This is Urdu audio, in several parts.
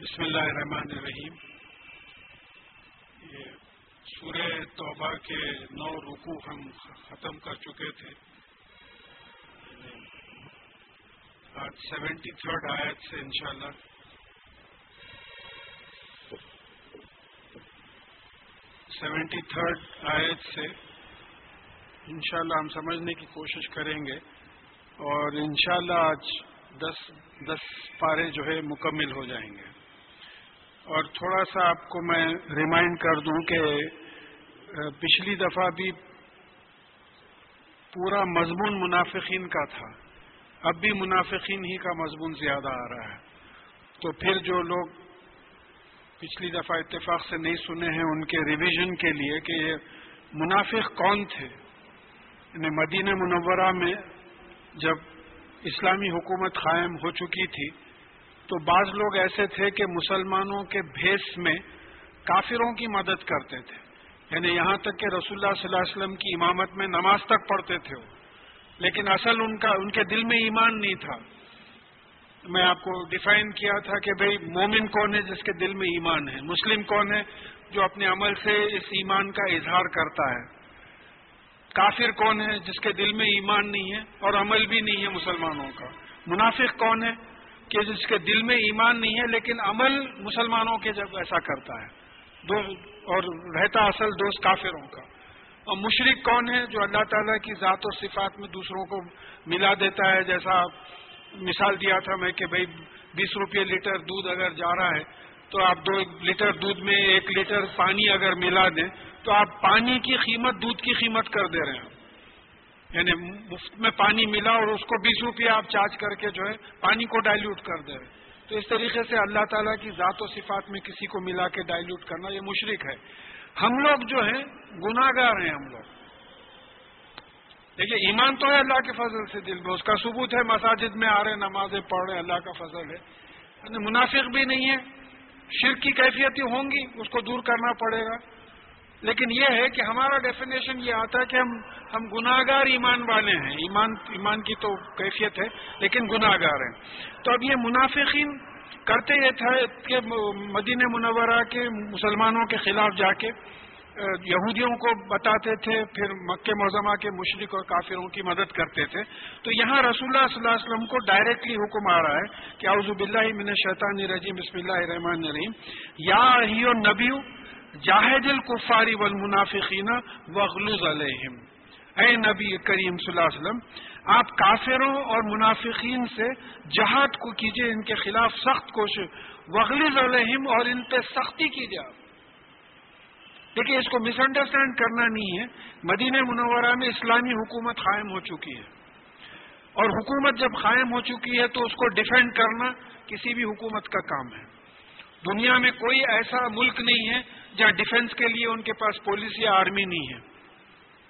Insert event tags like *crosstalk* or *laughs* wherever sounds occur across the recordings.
بسم اللہ الرحمن الرحیم۔ یہ سورہ توبہ کے نو رکو ہم ختم کر چکے تھے۔ آج سیونٹی تھرڈ آیت سے انشاءاللہ۔ سیونٹی تھرڈ آیت سے انشاءاللہ ہم سمجھنے کی کوشش کریں گے۔ اور انشاءاللہ آج دس دس پارے جو ہے مکمل ہو جائیں گے۔ اور تھوڑا سا آپ کو میں ریمائنڈ کر دوں کہ پچھلی دفعہ بھی پورا مضمون منافقین کا تھا۔ اب بھی منافقین ہی کا مضمون زیادہ آ رہا ہے۔ تو پھر جو لوگ پچھلی دفعہ اتفاق سے نہیں سنے ہیں، ان کے ریویژن کے لیے کہ یہ منافق کون تھے؟ یعنی مدینہ منورہ میں جب اسلامی حکومت قائم ہو چکی تھی تو بعض لوگ ایسے تھے کہ مسلمانوں کے بھیس میں کافروں کی مدد کرتے تھے۔ یعنی یہاں تک کہ رسول اللہ صلی اللہ علیہ وسلم کی امامت میں نماز تک پڑھتے تھے وہ۔ لیکن اصل ان کا، ان کے دل میں ایمان نہیں تھا۔ میں آپ کو ڈیفائن کیا تھا کہ بھئی مومن کون ہے جس کے دل میں ایمان ہے؟ مسلم کون ہے جو اپنے عمل سے اس ایمان کا اظہار کرتا ہے؟ کافر کون ہے جس کے دل میں ایمان نہیں ہے اور عمل بھی نہیں ہے مسلمانوں کا؟ منافق کون ہے کہ جس کے دل میں ایمان نہیں ہے، لیکن عمل مسلمانوں کے جب ایسا کرتا ہے۔ دو، اور رہتا اصل دوست کافروں کا۔ اور مشرق کون ہے جو اللہ تعالیٰ کی ذات و صفات میں دوسروں کو ملا دیتا ہے؟ جیسا مثال دیا تھا میں کہ بھائی، بیس روپے لیٹر دودھ اگر جا رہا ہے، تو آپ دو لیٹر دودھ میں ایک لیٹر پانی اگر ملا دیں، تو آپ پانی کی قیمت دودھ کی قیمت کر دے رہے ہیں۔ یعنی مفت میں پانی ملا اور اس کو بیس روپیہ آپ چارج کر کے جو ہے پانی کو ڈائلوٹ کر دے رہے تو اس طریقے سے اللہ تعالیٰ کی ذات و صفات میں کسی کو ملا کے ڈائلوٹ کرنا یہ مشرق ہے۔ ہم لوگ جو ہیں گناگار ہیں ہم لوگ۔ دیکھیے، ایمان تو ہے اللہ کے فضل سے دل میں، اس کا ثبوت ہے، مساجد میں آ رہے، نمازیں پڑھ رہے، اللہ کا فضل ہے۔ یعنی منافق بھی نہیں ہے، شرک کی کیفیتیں ہوں گی، اس کو دور کرنا پڑے گا۔ لیکن یہ ہے کہ ہمارا ڈیفینیشن یہ آتا ہے کہ ہم ہم گناگار ایمان والے ہیں۔ ایمان ایمان کی تو کیفیت ہے، لیکن گناگار ہیں۔ تو اب یہ منافقین کرتے یہ تھا کہ مدینہ منورہ کے مسلمانوں کے خلاف جا کے یہودیوں کو بتاتے تھے، پھر مکہ موزمہ کے مشرق اور کافروں کی مدد کرتے تھے۔ تو یہاں رسول اللہ صلی اللہ علیہ وسلم کو ڈائریکٹلی حکم آ رہا ہے کہ اعوذ باللہ من الشیطان الرجیم، بسم اللہ الرحمن الرحیم۔ یا ہی نبی جاہد الکفاری والمنافقین وغلوز علیہم۔ اے نبی کریم صلی اللہ علیہ وسلم، آپ کافروں اور منافقین سے جہاد کو کیجیے، ان کے خلاف سخت کوشش۔ وغلز علیہم اور ان پہ سختی کیجیے آپ۔ دیکھیے اس کو مس انڈرسٹینڈ کرنا نہیں ہے۔ مدینہ منورہ میں اسلامی حکومت قائم ہو چکی ہے۔ اور حکومت جب قائم ہو چکی ہے تو اس کو ڈیفینڈ کرنا کسی بھی حکومت کا کام ہے۔ دنیا میں کوئی ایسا ملک نہیں ہے جہاں ڈیفنس کے لیے ان کے پاس پولیس یا آرمی نہیں ہے۔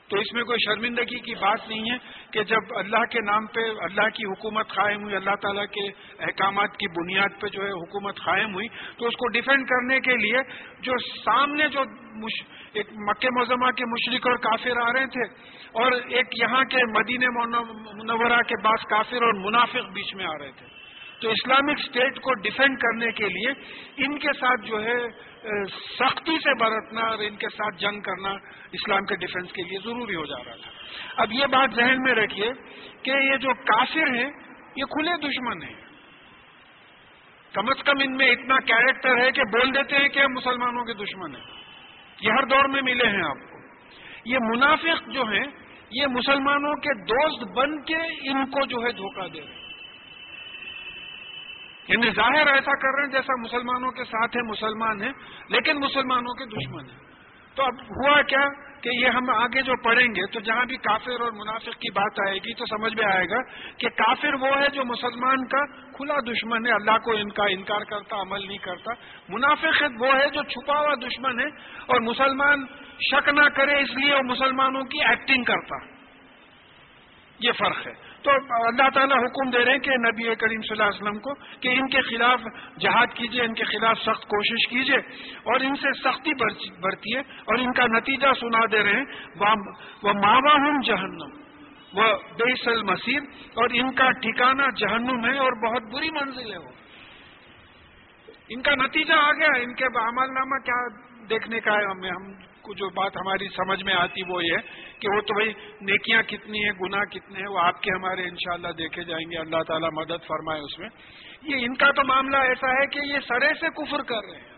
تو اس میں کوئی شرمندگی کی بات نہیں ہے کہ جب اللہ کے نام پہ اللہ کی حکومت قائم ہوئی، اللہ تعالیٰ کے احکامات کی بنیاد پہ جو ہے حکومت قائم ہوئی، تو اس کو ڈیفینڈ کرنے کے لیے جو سامنے جو ایک مکہ موزمہ کے مشرق اور کافر آ رہے تھے اور ایک یہاں کے مدینہ منورہ کے بعض کافر اور منافق بیچ میں آ رہے تھے۔ تو اسلامک اسٹیٹ کو ڈیفینڈ کرنے کے لیے ان کے ساتھ جو ہے سختی سے برتنا اور ان کے ساتھ جنگ کرنا اسلام کے ڈیفنس کے لیے ضروری ہو جا رہا تھا۔ اب یہ بات ذہن میں رکھیے کہ یہ جو کافر ہیں، یہ کھلے دشمن ہیں۔ کم از کم ان میں اتنا کیریکٹر ہے کہ بول دیتے ہیں کہ ہم مسلمانوں کے دشمن ہیں۔ یہ ہر دور میں ملے ہیں آپ کو۔ یہ منافق جو ہیں، یہ مسلمانوں کے دوست بن کے ان کو جو ہے دھوکہ دے رہے ہیں۔ یعنی ظاہر ایسا کر رہے ہیں جیسا مسلمانوں کے ساتھ ہے مسلمان ہیں، لیکن مسلمانوں کے دشمن ہیں۔ تو اب ہوا کیا کہ یہ ہم آگے جو پڑھیں گے، تو جہاں بھی کافر اور منافق کی بات آئے گی، تو سمجھ میں آئے گا کہ کافر وہ ہے جو مسلمان کا کھلا دشمن ہے۔ اللہ کو ان کا انکار کرتا، عمل نہیں کرتا۔ منافق وہ ہے جو چھپا ہوا دشمن ہے اور مسلمان شک نہ کرے، اس لیے وہ مسلمانوں کی ایکٹنگ کرتا۔ یہ فرق ہے۔ تو اللہ تعالیٰ حکم دے رہے ہیں کہ نبی کریم صلی اللہ علیہ وسلم کو کہ ان کے خلاف جہاد کیجیے ان کے خلاف سخت کوشش کیجیے اور ان سے سختی برتیے اور ان کا نتیجہ سنا دے رہے ہیں۔ وہ ماوا ہوں جہنم۔ وہ بیس المسیر اور ان کا ٹھکانہ جہنم ہے اور بہت بری منزل ہے وہ۔ ان کا نتیجہ آ گیا، ان کے عمل نامہ کیا دیکھنے کا ہے ہمیں ہم کو جو بات ہماری سمجھ میں آتی وہ یہ کہ وہ تو بھائی نیکیاں کتنی ہیں، گناہ کتنے ہیں، وہ آپ کے ہمارے انشاءاللہ دیکھے جائیں گے، اللہ تعالیٰ مدد فرمائے اس میں۔ یہ ان کا تو معاملہ ایسا ہے کہ یہ سرے سے کفر کر رہے ہیں۔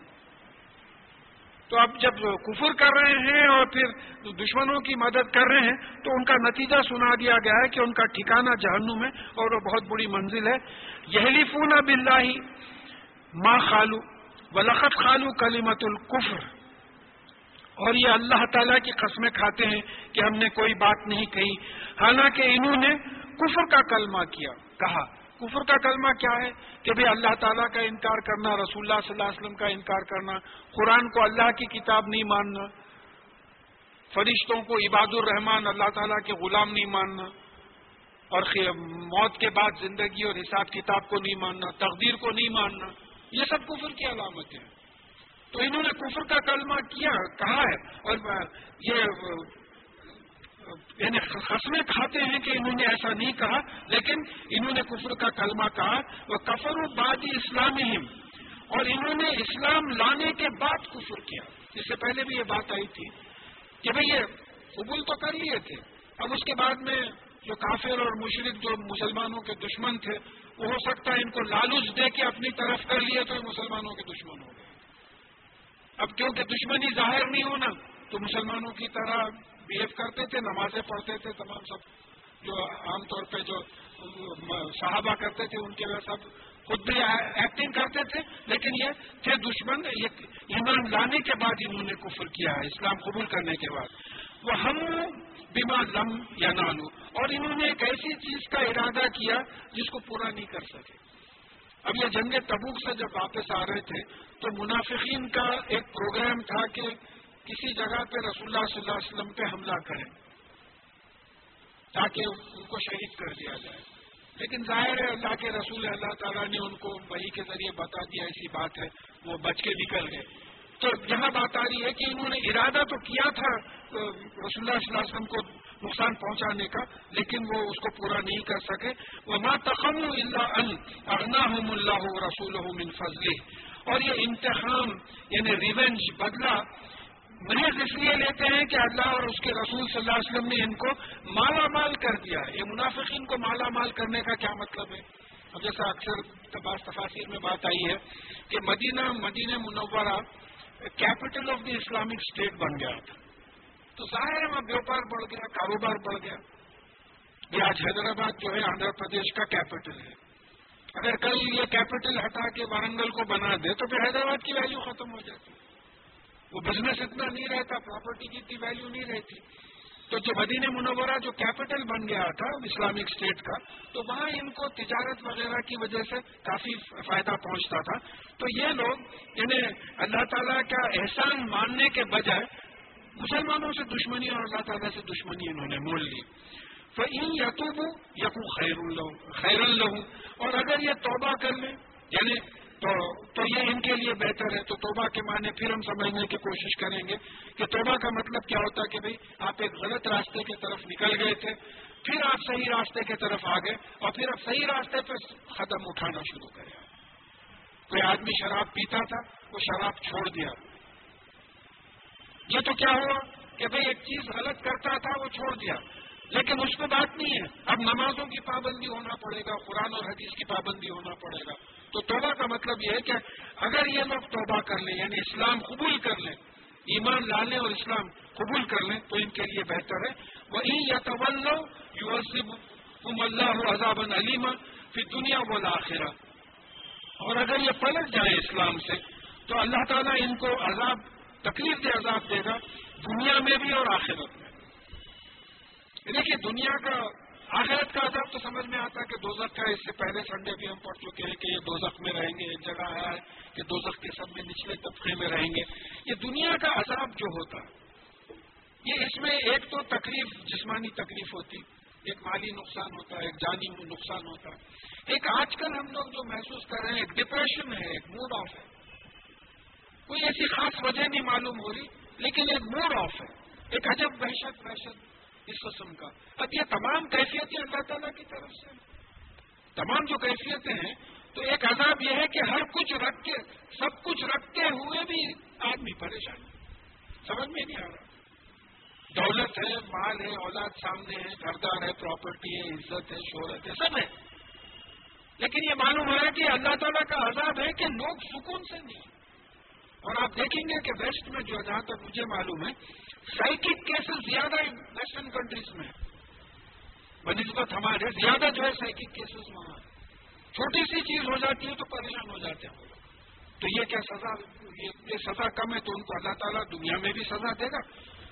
تو اب جب کفر کر رہے ہیں اور پھر دشمنوں کی مدد کر رہے ہیں، تو ان کا نتیجہ سنا دیا گیا ہے کہ ان کا ٹھکانہ جہنم ہے اور وہ بہت بڑی منزل ہے۔ یہلی فون بلّہ ماں خالو ولخت خالو کلیمت القفر اور یہ اللہ تعالیٰ کی قسمیں کھاتے ہیں کہ ہم نے کوئی بات نہیں کہی۔ حالانکہ انہوں نے کفر کا کلمہ کیا، کہا۔ کفر کا کلمہ کیا ہے؟ کہ بھائی اللہ تعالیٰ کا انکار کرنا، رسول اللہ صلی اللہ علیہ وسلم کا انکار کرنا، قرآن کو اللہ کی کتاب نہیں ماننا، فرشتوں کو عباد الرحمان اللہ تعالیٰ کے غلام نہیں ماننا، اور موت کے بعد زندگی اور حساب کتاب کو نہیں ماننا، تقدیر کو نہیں ماننا، یہ سب کفر کی علامت ہے تو انہوں نے کفر کا کلمہ کیا، کہا ہے، اور یہ یعنی قسمیں کھاتے ہیں کہ انہوں نے ایسا نہیں کہا، لیکن انہوں نے کفر کا کلمہ کہا، وہ کفر و بادی اسلامی اور انہوں نے اسلام لانے کے بعد کفر کیا۔ اس سے پہلے بھی یہ بات آئی تھی کہ بھئی یہ قبول تو کر لیے تھے، اب اس کے بعد میں جو کافر اور مشرق جو مسلمانوں کے دشمن تھے، وہ ہو سکتا ہے ان کو لالچ دے کے اپنی طرف کر لیے تو مسلمانوں کے دشمن ہو گئے اب کیونکہ دشمنی ظاہر نہیں ہونا، تو مسلمانوں کی طرح بہیو کرتے تھے، نمازیں پڑھتے تھے، تمام سب جو عام طور پہ جو صحابہ کرتے تھے، ان کے سب خود بھی ایکٹنگ کرتے تھے۔ لیکن یہ تھے دشمن ایمان لانے کے بعد انہوں نے کفر کیا ہے اسلام قبول کرنے کے بعد۔ وہ ہم بیمار لم یا نالو اور انہوں نے ایک ایسی چیز کا ارادہ کیا جس کو پورا نہیں کر سکے۔ اب یہ جنگ تبوک سے جب واپس آ رہے تھے، تو منافقین کا ایک پروگرام تھا کہ کسی جگہ پہ رسول اللہ صلی اللہ علیہ وسلم پہ حملہ کریں، تاکہ ان کو شہید کر دیا جائے۔ لیکن ظاہر ہے اللہ کے رسول اللہ تعالیٰ نے ان کو وہی کے ذریعے بتا دیا، ایسی بات ہے، وہ بچ کے نکل گئے۔ تو یہاں بات آ رہی ہے کہ انہوں نے ارادہ تو کیا تھا، رسول اللہ صلی اللہ علیہ وسلم کو نقصان پہنچانے کا، لیکن وہ اس کو پورا نہیں کر سکے۔ وہ ماں تخم اللہ اغنا اللہ رسول من فضل اور یہ امتحان یعنی ریونج بدلا محض اس لیے لیتے ہیں کہ اللہ اور اس کے رسول صلی اللہ علیہ وسلم نے ان کو مالا مال کر دیا یہ منافقین کو مالا مال کرنے کا کیا مطلب ہے؟ اب جیسا اکثر تباس تفاصر میں بات آئی ہے کہ Madina Madina Munawwara capital of the Islamic state بن گیا تھا۔ تو ظاہر ہے وہاں بیوپار بڑھ گیا، کاروبار بڑھ گیا۔ یہ آج حیدرآباد جو ہے آندھرا پردیش کا کیپٹل ہے۔ اگر کل یہ کیپٹل ہٹا کے وارنگل کو بنا دے تو پھر حیدرآباد کی ویلو ختم ہو جاتی۔ وہ بزنس اتنا نہیں رہتا پراپرٹی کی اتنی ویلو نہیں رہتی۔ تو جو مدینہ منورہ جو کیپٹل بن گیا تھا، اسلامک اسٹیٹ کا، تو وہاں ان کو تجارت وغیرہ کی وجہ سے کافی فائدہ پہنچتا تھا۔ تو یہ لوگ یعنی اللہ تعالیٰ کا احسان ماننے کے بجائے مسلمانوں سے دشمنی اور اللہ تعالیٰ سے دشمنی انہوں نے مول لی۔ تو ان یقوب یقو خیر خیر اللہ اور اگر یہ توبہ کر لیں یعنی تو تو یہ ان کے لیے بہتر ہے۔ تو توبہ کے معنی پھر ہم سمجھنے کی کوشش کریں گے کہ توبہ کا مطلب کیا ہوتا کہ بھئی آپ ایک غلط راستے کی طرف نکل گئے تھے، پھر آپ صحیح راستے کی طرف آ گئے اور پھر آپ صحیح راستے پہ قدم اٹھانا شروع کریں کوئی آدمی شراب پیتا تھا، وہ شراب چھوڑ دیا۔ یہ تو کیا ہوا کہ بھئی ایک چیز غلط کرتا تھا، وہ چھوڑ دیا۔ لیکن اس کو بات نہیں ہے۔ اب نمازوں کی پابندی ہونا پڑے گا، قرآن اور حدیث کی پابندی ہونا پڑے گا۔ تو توبہ کا مطلب یہ ہے کہ اگر یہ لوگ توبہ کر لیں یعنی اسلام قبول کر لیں، ایمان لانے اور اسلام قبول کر لیں، تو ان کے لیے بہتر ہے۔ وہی یا طول یو اللہ عذاب علیمہ پھر دنیا بولا آخرہ اور اگر یہ پلٹ جائے اسلام سے، تو اللہ تعالیٰ ان کو عذاب تکلیف دے عذاب دے گا دنیا میں بھی اور آخرت میں دیکھیے یعنی دنیا کا آخرت کا عذاب تو سمجھ میں آتا ہے کہ دوزخ کا اس سے پہلے سنڈے بھی ہم پڑھ چکے ہیں کہ یہ دوزخ میں رہیں گے، ایک جگہ آیا ہے کہ دوزخ کے سب میں نچلے طبقے میں رہیں گے۔ یہ دنیا کا عذاب جو ہوتا، یہ اس میں ایک تو تکلیف، جسمانی تکلیف ہوتی۔ ایک مالی نقصان ہوتا ہے ایک جانی نقصان ہوتا۔ ہے ایک آج کل ہم لوگ جو محسوس کر رہے ہیں، ایک ڈپریشن ہے، ایک موڈ آف ہے۔ کوئی ایسی خاص وجہ نہیں معلوم ہو رہی، لیکن ایک موڈ آف ہے، ایک عجب وحشت وحشت اس قسم کا۔ اب یہ تمام کیفیتیں اللہ تعالیٰ کی طرف سے تمام جو کیفیتیں ہیں، تو ایک عذاب یہ ہے کہ ہر کچھ رکھ کے، سب کچھ رکھتے ہوئے بھی آدمی پریشان سمجھ میں نہیں آ رہا۔ دولت ہے، مال ہے، اولاد سامنے ہے گھردار ہے پراپرٹی ہے، عزت ہے، شہرت ہے، سب ہے۔ لیکن یہ معلوم ہو رہا ہے کہ اللہ تعالیٰ کا عذاب ہے کہ لوگ سکون سے نہیں۔ اور آپ دیکھیں گے کہ ویسٹ میں جو جہاں تک مجھے معلوم ہے سائیکک کیسز زیادہ ویسٹرن کنٹریز میں بنسبت ہمارے، زیادہ جو ہے سائیکک کیسز وہاں چھوٹی سی چیز ہو جاتی ہے تو پریشان ہو جاتے ہیں۔ تو یہ کیا سزا، یہ سزا کم ہے تو ان کو اللہ تعالیٰ دنیا میں بھی سزا دے گا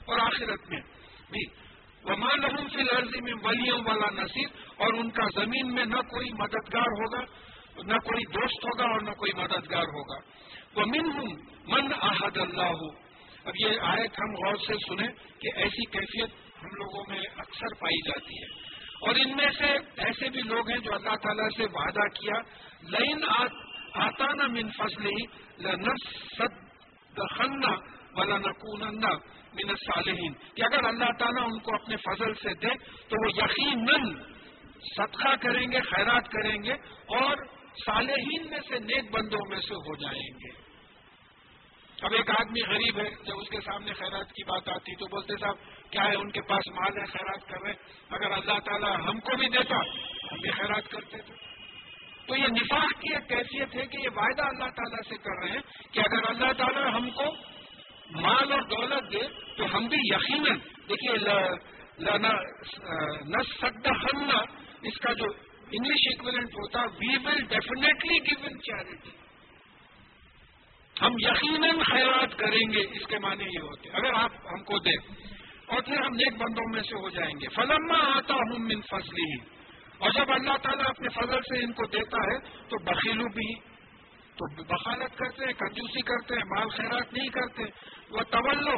اور آخرت میں بھی۔ وما لہم فی الارض میں ولیوں والا نصیر اور ان کا زمین میں نہ کوئی مددگار ہوگا، نہ کوئی دوست ہوگا اور نہ کوئی مددگار ہوگا۔ وہ من ہوں من احد اللہ۔ ہو اب یہ آیت ہم غور سے سنیں کہ ایسی کیفیت ہم لوگوں میں اکثر پائی جاتی ہے۔ اور ان میں سے ایسے بھی لوگ ہیں جو اللہ تعالیٰ سے وعدہ کیا لین آتا نہ من فصل ہی خنہ ولا نقون من صالحین کہ اگر اللہ تعالیٰ ان کو اپنے فضل سے دے تو وہ یقیناً صدقہ کریں گے، خیرات کریں گے اور صالحین میں سے نیک بندوں میں سے ہو جائیں گے۔ اب ایک آدمی غریب ہے، جب اس کے سامنے خیرات کی بات آتی تو بولتے صاحب، کیا ہے؟ ان کے پاس مال ہے، خیرات کر رہے اگر اللہ تعالیٰ ہم کو بھی دیتا، ہم بھی خیرات کرتے تھے۔ تو یہ نفاق کی ایک کیفیت ہے کہ یہ وعدہ اللہ تعالیٰ سے کر رہے ہیں کہ اگر اللہ تعالیٰ ہم کو مال اور دولت دے تو ہم بھی یقیناً، دیکھیے نہ سکتا اس کا جو انگلش اکویلنٹ ہوتا we will definitely give in charity ہم یقیناً خیرات کریں گے، اس کے معنی یہ ہوتے اگر آپ ہم کو دیں اور پھر ہم نیک بندوں میں سے ہو جائیں گے۔ فلما آتا ہوں من فصلی ہی اور جب اللہ تعالیٰ اپنے فضل سے ان کو دیتا ہے، تو بخیلو بھی، تو بخالت کرتے ہیں، کنجوسی کرتے ہیں، مال خیرات نہیں کرتے۔ وہ طولو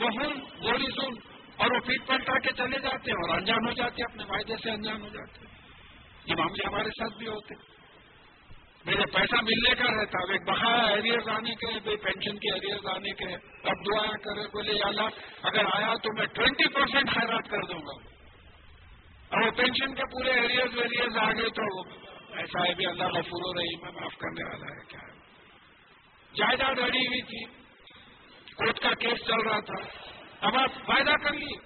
وہ ہوں گوری سن اور وہ پیٹ پلٹا کے چلے جاتے ہیں اور انجان ہو جاتے ہیں، اپنے فائدے سے انجان ہو جاتے ہیں۔ یہ معاملے ہمارے ساتھ بھی ہوتے۔ میرے پیسہ ملنے کا رہتا۔ اب ایک بقایا ایریئرز آنے کے بھائی پینشن کے ایریئرز آنے کے اب دعا کرے، بولے اللہ، اگر آیا تو میں ٹوینٹی پرسینٹ خیرات کر دوں گا۔ اور وہ پینشن کے پورے ایریئرز ویریئرز آ گئے تو ایسا ہے، بھی اللہ غفور رہی میں معاف کرنے والا ہے، کیا ہے۔ جائیداد اڑی ہوئی تھی۔ کورٹ کا کیس چل رہا تھا۔ اب آپ فائدہ کر لیے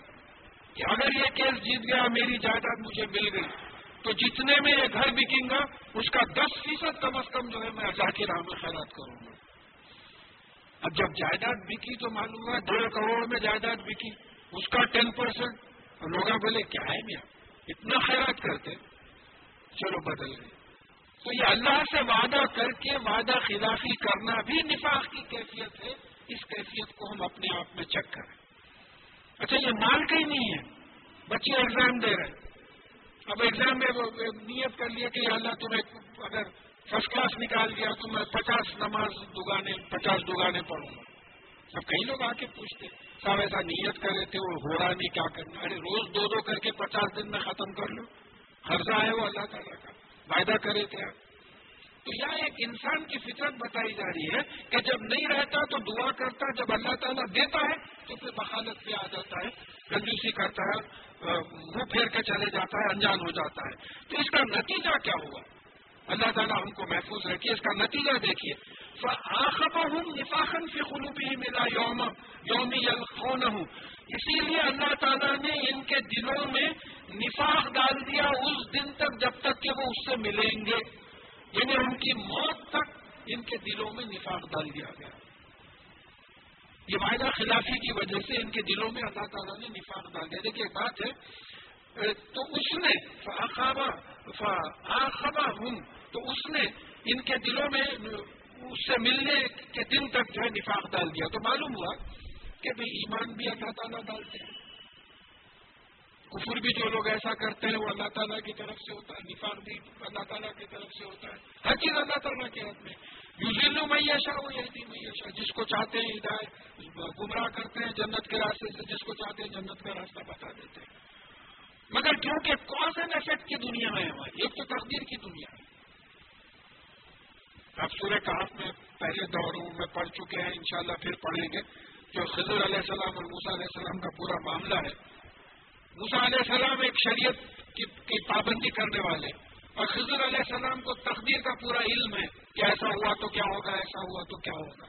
کہ اگر یہ کیس جیت گیا، میری جائیداد مجھے مل گئی۔ تو جتنے میں یہ گھر بکیں گا، اس کا دس فیصد کم از کم جو ہے میں اللہ کی راہ میں خیرات کروں گا۔ اب جب جائیداد بکی تو معلوم ہے ڈیڑھ کروڑ میں جائیداد بکی، اس کا ٹین پرسینٹ لوگ بولے، کیا ہے میاں؟ اتنا خیرات کرتے چلو بدل گئے۔ تو یہ اللہ سے وعدہ کر کے وعدہ خلافی کرنا بھی نفاق کی کیفیت ہے۔ اس کیفیت کو ہم اپنے آپ میں چیک کریں۔ اچھا یہ مال کا ہی نہیں ہے۔ بچے ایگزام دے رہے ہیں۔ اب ایگزام میں نیت کر لیا کہ اللہ تمہیں اگر فرسٹ کلاس نکال دیا تو میں پچاس نماز دگانے پچاس دگانے پڑھوں گا۔ اب کئی لوگ آ کے پوچھتے صاحب ایسا نیت کر رہے تھے وہ ہو رہا نہیں، کیا کرنا؟ ارے روز دو دو کر کے پچاس دن میں ختم کر لو۔ قرضہ ہے وہ اللہ تعالیٰ کا وعدہ کرے تھے آپ۔ تو یہاں ایک انسان کی فطرت بتائی جا رہی ہے کہ جب نہیں رہتا تو دعا کرتا، جب اللہ تعالیٰ دیتا ہے تو پھر بخالت پہ آ جاتا ہے، کنجوسی کرتا ہے۔ منہ پھیر کے چلے جاتا ہے، انجان ہو جاتا ہے۔ تو اس کا نتیجہ کیا ہوا اللہ تعالیٰ ہم کو محفوظ رکھیے اس کا نتیجہ دیکھیے۔ ہوں نفاخن سے خلوبی ہی ملا یوم یومی الخون ہوں اسی لیے اللہ تعالیٰ نے ان کے دلوں میں نفاق ڈال دیا اس دن تک، جب تک کہ وہ اس سے ملیں گے۔ یعنی ان کی موت تک ان کے دلوں میں نفاق ڈال دیا گیا۔ یہ وعدہ خلافی کی وجہ سے ان کے دلوں میں اللہ تعالیٰ نے نفاق ڈال دیا دیکھیے بات ہے تو اس نے آخبا ہوں تو اس نے ان کے دلوں میں، اس سے ملنے کے دن تک جو ہے نفاق ڈال دیا۔ تو معلوم ہوا کہ بھائی ایمان بھی اللہ تعالیٰ ڈالتے ہیں۔ کفر بھی جو لوگ ایسا کرتے ہیں، وہ اللہ تعالیٰ کی طرف سے ہوتا ہے، نفاق بھی اللہ تعالیٰ کی طرف سے ہوتا ہے۔ ہر چیز اللہ تعالیٰ کے ہاتھ میں یوزیلو میشا وہ یہی میشا جس کو چاہتے ہیں ہدایت گمراہ کرتے ہیں جنت کے راستے سے، جس کو چاہتے ہیں جنت کا راستہ بتا دیتے ہیں۔ مگر کیونکہ کون سے افیکٹ کی دنیا میں ہماری ایک تو تقدیر کی دنیا ہے اب سورہ کہاف میں پہلے دوروں میں پڑھ چکے ہیں، انشاءاللہ پھر پڑھیں گے، جو خضر علیہ السلام اور موسا علیہ السلام کا پورا معاملہ ہے۔ موسا علیہ السلام ایک شریعت کی پابندی کرنے والے ہیں۔ اور خضر علیہ السلام کو تقدیر کا پورا علم ہے کہ ایسا ہوا تو کیا ہوگا، ایسا ہوا تو کیا ہوگا۔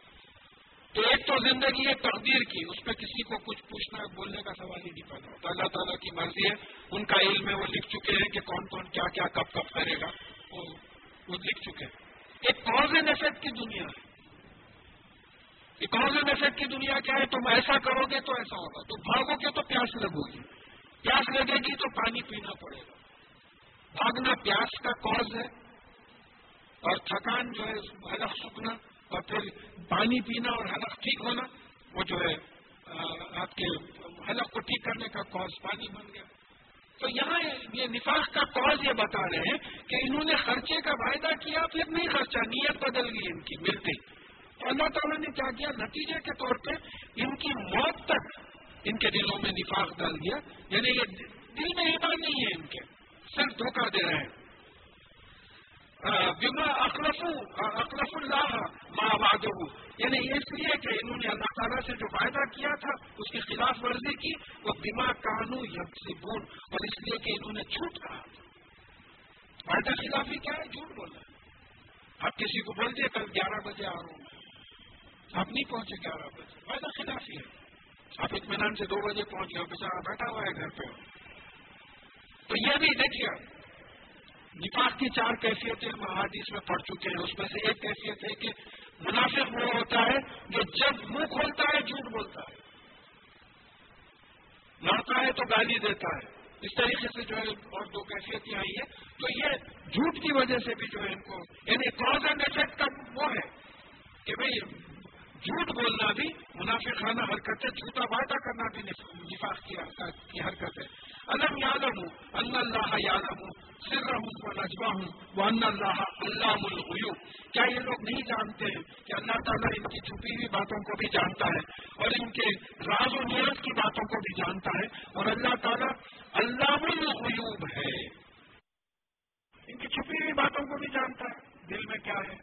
تو ایک تو زندگی ہے تقدیر کی، اس پہ کسی کو کچھ پوچھنا، بولنے کا سوال ہی نہیں پیدا ہوتا۔ اللہ تعالیٰ کی مرضی ہے، ان کا علم ہے، وہ لکھ چکے ہیں کہ کون کون کیا کیا کب کب کرے گا۔ وہ لکھ چکے ہیں۔ ایک کاز اینڈ افیکٹ کی دنیا ہے۔ کاز اینڈ افیکٹ کی دنیا کیا ہے؟ تم ایسا کرو گے تو ایسا ہوگا۔ تو بھاگو گے تو پیاس لگو گی۔ پیاس لگے گی تو پانی پینا پڑے گا۔ بھاگنا پیاس کا کاز ہے اور تھکان جو ہے حلق سکنا اور پھر پانی پینا اور حلق ٹھیک ہونا، وہ جو ہے آپ کے حلق کو ٹھیک کرنے کا کاز پانی بن گیا۔ تو یہاں یہ نفاق کا کاز یہ بتا رہے ہیں کہ انہوں نے خرچے کا وعدہ کیا، پھر نہیں خرچہ، نیت بدل گئی ان کی، ملتی۔ تو اللہ تعالیٰ نے کیا کیا؟ نتیجے کے طور پہ ان کی موت تک ان کے دلوں میں نفاق ڈال دیا۔ یعنی یہ دل میں ایمان نہیں ہے ان کے۔ صرف دھوکہ دے رہے ہیں۔ بما اخلف اخلف اللہ ماں واد یعنی اس لیے کہ انہوں نے اللہ تعالیٰ سے جو وعدہ کیا تھا، اس کی خلاف ورزی کی۔ وہ بما کانو یب اور اس لیے کہ انہوں نے جھوٹ کہا وعدہ خلافی کیا ہے؟ جھوٹ بولا آپ کسی کو بول دیے کل گیارہ بجے آ رہا ہوں آپ نہیں پہنچے گیارہ بجے۔ وعدہ خلافی ہے۔ آپ اطمینان سے دو بجے پہنچ گئے بےچارا بیٹھا ہوا ہے گھر پہ۔ تو یہ بھی دیکھیے، نفاق کی چار کیفیتیں محادیث میں پڑ چکے ہیں۔ اس میں سے ایک کیفیت ہے کہ منافق وہ ہوتا ہے جو جب منہ کھولتا ہے، جھوٹ بولتا ہے۔ لڑتا ہے تو گالی دیتا ہے۔ اس طریقے سے جو ہے، اور دو کیفیتیں آئی ہیں۔ تو یہ جھوٹ کی وجہ سے بھی جو ہے، ان کو یعنی کاز اینڈ افیکٹ کا وہ ہے کہ بھائی جھوٹ بولنا بھی منافقانہ حرکت ہے، جھوٹا وعدہ کرنا بھی نفاق کی حرکت ہے۔ الم یادم ہوں اللہ اللہ یادم ہوں سر رہوں وہ ہوں وہ اللہ اللہ الغیوب کیا یہ لوگ نہیں جانتے ہیں کہ اللہ تعالیٰ ان کی چھپی ہوئی باتوں کو بھی جانتا ہے اور ان کے راز و نیاز کی باتوں کو بھی جانتا ہے اور اللہ تعالیٰ اللہ الغیوب ہے۔ ان کی چھپی ہوئی باتوں کو بھی جانتا ہے۔ دل میں کیا ہے؟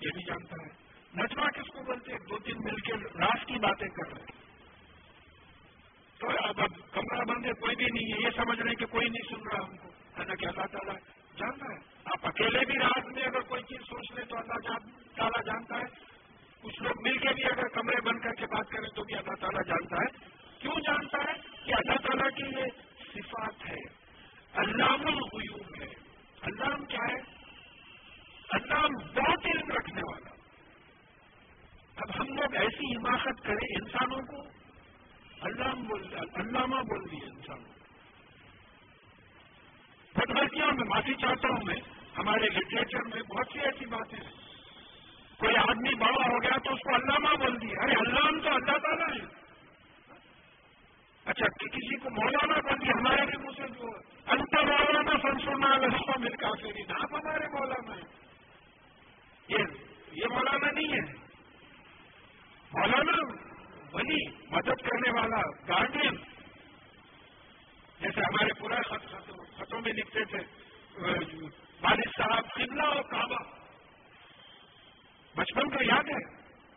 یہ بھی جانتا ہے۔ نجمہ کس کو بولتے ہیں؟ دو تین مل کے راز کی باتیں کر رہے ہیں۔ تو اب اب کمرہ بند ہے، کوئی بھی نہیں ہے۔ یہ سمجھ رہے ہیں کہ کوئی نہیں سن رہا ہم کو۔ ہے نا کہ اللہ تعالیٰ جانتا ہے۔ آپ اکیلے بھی رات میں اگر کوئی چیز سوچ لیں تو اللہ تعالیٰ جانتا ہے۔ کچھ لوگ مل کے بھی اگر کمرے بند کر کے بات کریں تو بھی اللہ تعالیٰ جانتا ہے۔ کیوں جانتا ہے؟ کہ اللہ تعالیٰ کی یہ صفات ہے۔ اللہ الغیوب ہے۔ اللہ کیا ہے؟ اللہ بہت علم رکھنے والا۔ اب ہم لوگ ایسی حماقت کریں انسانوں کو اللہ بول علامہ بول دیے انسان بہت غلطیاں میں معافی چاہتا ہوں، میں ہمارے لٹریچر میں بہت سی ایسی باتیں ہیں۔ کوئی آدمی بڑا ہو گیا تو اس کو علامہ بول دیا۔ ارے علام تو اللہ تعالیٰ ہے۔ اچھا کسی کو مولانا بول دیا، ہمارے بھی منہ سے جو انتر مولانا سنسونا لسو مل کا فیری آپ ہمارے مولانا ہے یہ مولانا نہیں ہے۔ مولانا ولی مدد کرنے والا گارڈین جیسے ہمارے پورا خطوں میں لکھتے تھے والد صاحب قبلہ اور کعبہ۔ بچپن کو یاد ہے،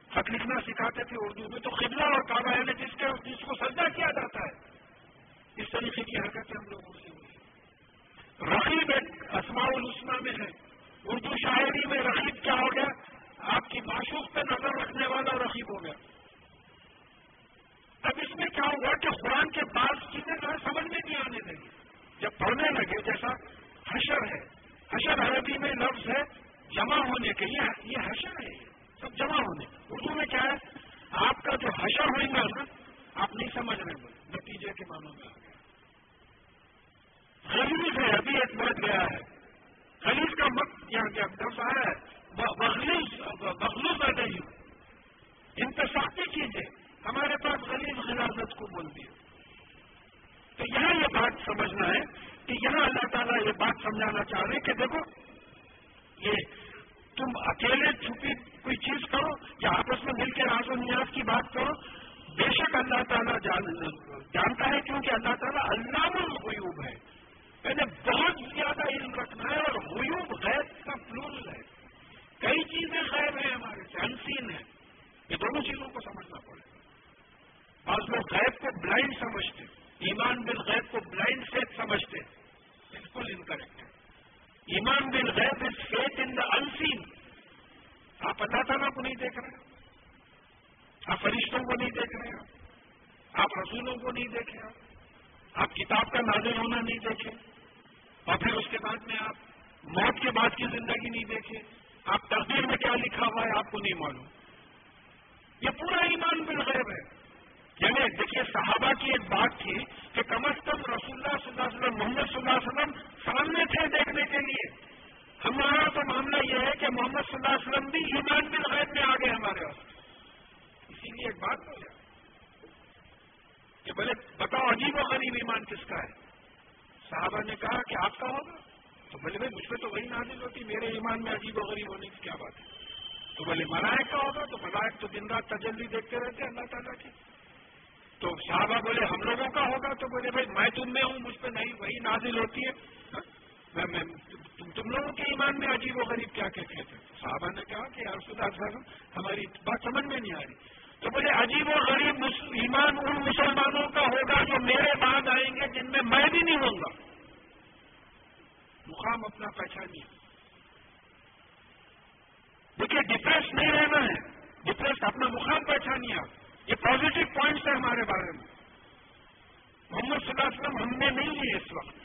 خط لکھنا سکھاتے تھے اردو میں، تو قبلہ اور کعبہ یعنی جس کے جس کو سجا کیا جاتا ہے۔ اس طریقے کی حرکتیں ہم لوگوں سے ہوئی رقیب ایک اسماع السما میں ہے۔ اردو شاعری میں رقیب کیا ہو گیا؟ آپ کی معشوق پہ نظر رکھنے والا رقیب ہو گیا۔ اب اس میں کیا ہوا کہ قرآن کے بعض چیزیں جو ہے سمجھ میں نہیں آنے لگی۔ جب پڑھنے لگے، جیسا حشر ہے۔ حشر عربی میں لفظ ہے جمع ہونے کے یہ حشر ہے، سب جمع ہونے۔ اردو میں کیا ہے؟ آپ کا جو حشر ہوئے گا نا، آپ نہیں سمجھ رہے نتیجے کے معنوں میں آ گیا۔ خلیج ہے ابھی ایک بڑھ گیا ہے۔ خلیج کا مت یہاں کیا آیا ہے؟ بخلوز بخلوز آ گئی انتظامی کیجیے ہمارے پاس غریب خلافت کو بول دیا تو یہاں یہ بات سمجھنا ہے کہ یہاں اللہ تعالیٰ یہ بات سمجھانا چاہ رہے کہ دیکھو، یہ تم اکیلے چھپی کوئی چیز کرو یا آپس میں مل کے راز و نیاز کی بات کرو، بے شک اللہ تعالیٰ جانتا ہے کیونکہ اللہ تعالیٰ اللہ الغیوب ہے۔ پہلے بہت زیادہ علم رکھنا ہے اور غیوب غیر کا فلول ہے۔ کئی چیزیں غیر ہیں ہمارے سے، انسین ہے یہ دونوں چیزوں کو سمجھنا پڑے۔ اور جو غیب کو بلائنڈ سمجھتے ایمان بن غیب کو بلائنڈ فیتھ سمجھتے بالکل انکریکٹ ہے۔ ایمان بن غیب از فیتھ ان دا انسین آپ پتا تھا آپ کو نہیں دیکھ رہے۔ آپ فرشتوں کو نہیں دیکھ رہے۔ آپ رسولوں کو نہیں دیکھ رہے آپ کتاب کا نازل ہونا نہیں دیکھے۔ اور پھر اس کے بعد میں آپ موت کے بعد کی زندگی نہیں دیکھے۔ آپ تقدیر میں کیا لکھا ہوا ہے، آپ کو نہیں معلوم۔ یہ پورا ایمان بالغیب ہے۔ یعنی دیکھیے صحابہ کی ایک بات تھی کہ کم از کم رسول اللہ صلی اللہ علیہ وسلم، محمد صلی اللہ علیہ وسلم سامنے تھے دیکھنے کے لیے۔ ہمارا تو معاملہ یہ ہے کہ محمد صلی اللہ علیہ وسلم بھی ایمان بالغیب میں آ گئے ہمارے واسطے۔ اسی لیے ایک بات بولے کہ بولے، بتاؤ عجیب و غریب ایمان کس کا ہے؟ صحابہ نے کہا کہ آپ کا ہوگا۔ تو بولے، بھائی، مجھ پہ تو وہی نازل ہوتی، میرے ایمان میں عجیب و غریب ہونے کی کیا بات ہے؟ تو بولے ملائک کا ہوگا تو ملائک تو دن رات تجلی دیکھتے رہتے اللہ تعالیٰ کی۔ تو صحابہ بولے، ہم لوگوں کا ہوگا؟ تو بولے، بھائی، میں تم میں ہوں، مجھ پہ نہیں، وہی نازل ہوتی ہے. ہاں؟ تم لوگوں کے ایمان میں عجیب و غریب کیا کہتے تھے صحابہ نے کہا کہ صاحب ہماری بات سمجھ میں نہیں آ رہی۔ تو بولے، عجیب و غریب ایمان ان مسلمانوں کا ہوگا جو میرے بعد آئیں گے جن میں میں بھی نہیں ہوں گا۔ مقام اپنا پہچانیے۔ دیکھیے ڈپریس نہیں رہنا ہے۔ ڈپریس اپنا مقام پہچانیے آپ۔ یہ پازیٹو پوائنٹس ہیں ہمارے بارے میں۔ محمد صلی اللہ علیہ وسلم ہم نے نہیں لیے اس وقت۔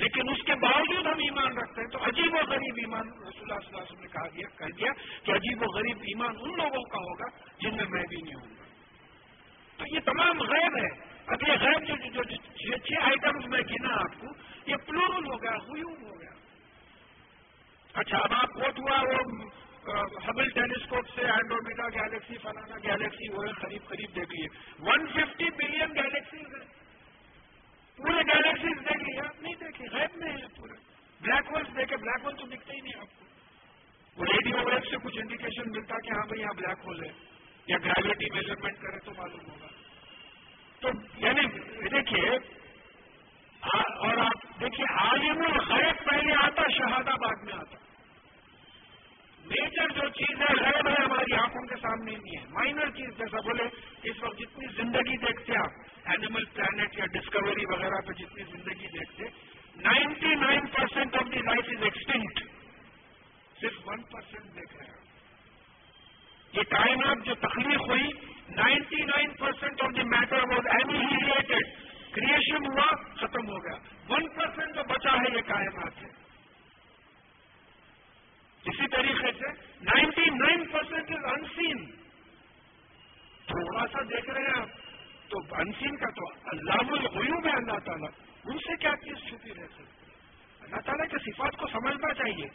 لیکن اس کے باوجود ہم ایمان رکھتے ہیں۔ تو عجیب و غریب ایمان رسول اللہ صلی اللہ علیہ وسلم نے کہا دیا کہہ دیا۔ کہ عجیب و غریب ایمان ان لوگوں کا ہوگا جن میں میں بھی نہیں ہوں گا۔ تو یہ تمام غیب ہے۔ اب یہ غیب جو جو چھ آئٹمس میں گنا آپ کو، یہ پلورل ہو گیا ہوئی ہو گیا۔ اچھا اب آپ کوٹ ہوا وہ ہبل ٹیلیسکوپ سے اینڈرومیڈا گیلیکسی، فلانا گیلیکسی، وہ قریب قریب دیکھ لیے ون ففٹی بلین گیلیکسیز ہیں پورے گیلیکسیز دیکھ لیے آپ نہیں دیکھے غیب میں ہے پورے۔ بلیک ہولس دیکھے بلیک ہول تو دکھتے ہی نہیں آپ کو۔ وہ ریڈیو ویو سے کچھ انڈیکیشن ملتا کہ ہاں بھائی یہاں بلیک ہول ہے۔ یا گریوٹی میجرمنٹ کرے تو معلوم ہوگا۔ تو یعنی دیکھیے اور آپ دیکھیے، عالم الغیب پہلے آتا شہادہ بعد میں آتا۔ میجر جو چیز ہے غیب ہے ہماری آنکھوں کے سامنے نہیں ہے۔ مائنر چیز جیسا بولے، اس وقت جتنی زندگی دیکھتے آپ اینیمل پلانٹ یا ڈسکوری وغیرہ پہ جتنی زندگی دیکھتے ninety nine percent of the life is extinct صرف ون پرسینٹ دیکھ رہے ہیں یہ کائنات جو تخلیق ہوئی ninety nine percent of the matter was annihilated creation ہوا، ختم ہو گیا۔ ون پرسینٹ جو بچا ہے یہ کائنات ہے اسی طریقے سے ninety nine percent is unseen تھوڑا سا دیکھ رہے ہیں آپ. تو انسین کا تو اللہ الغیوب ہے، اللہ تعالیٰ. ان سے کیا چیز چھپی رہ سکتی اللہ تعالیٰ کے صفات کو سمجھنا چاہیے.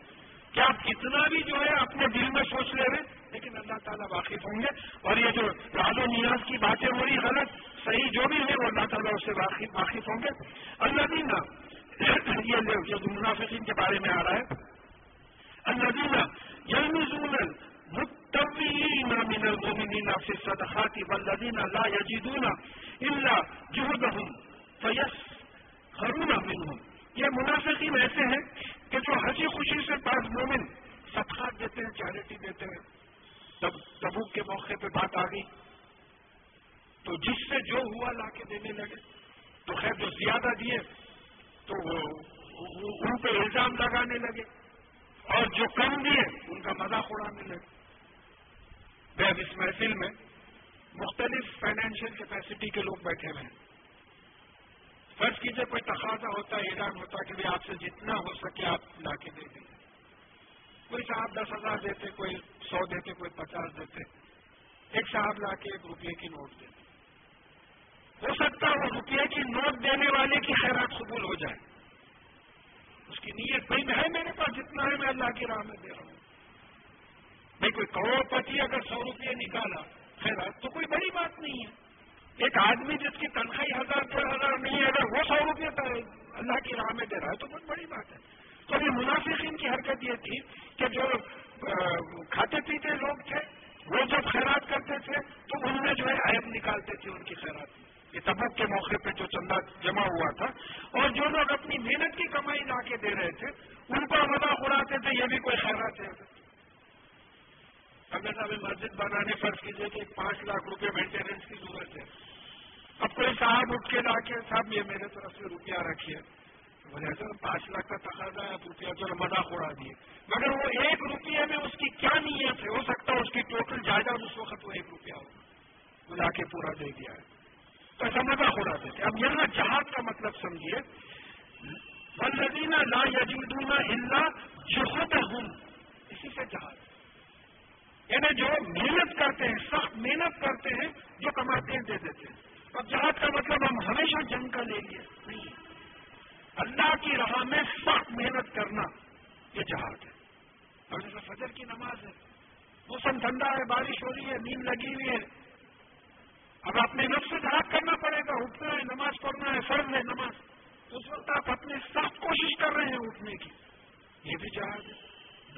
کہ آپ کتنا بھی جو ہے اپنے دل میں سوچ لے رہے، لیکن اللہ تعالیٰ واقف ہوں گے. اور یہ جو راز و نیاز کی باتیں ہو رہی غلط، صحیح جو بھی ہے وہ اللہ تعالیٰ اس سے واقف ہوں گے. اللہ دینا یہ منافقین کے بارے میں آ رہا ہے. حسب الذين لا يجدون إلا جهدهم سخت محنت کرتے ہیں جو کماتے ہیں، دے دیتے ہیں۔ اب جہاد کا مطلب ہم ہمیشہ جنگ کا لے لیے، نہیں۔ اللہ کی راہ میں سخت محنت کرنا یہ جہاد ہے۔ اور جیسے فجر کی نماز ہے، موسم ٹھنڈا ہے، بارش ہو رہی ہے، نیند لگی ہوئی ہے۔ اب اپنے نفس سے جہاد کرنا پڑے گا، اٹھنا ہے، نماز پڑھنا ہے، فرض ہے نماز۔ اس وقت آپ اپنے سخت کوشش کر رہے ہیں اٹھنے کی۔ یہ بھی جہاد ہے۔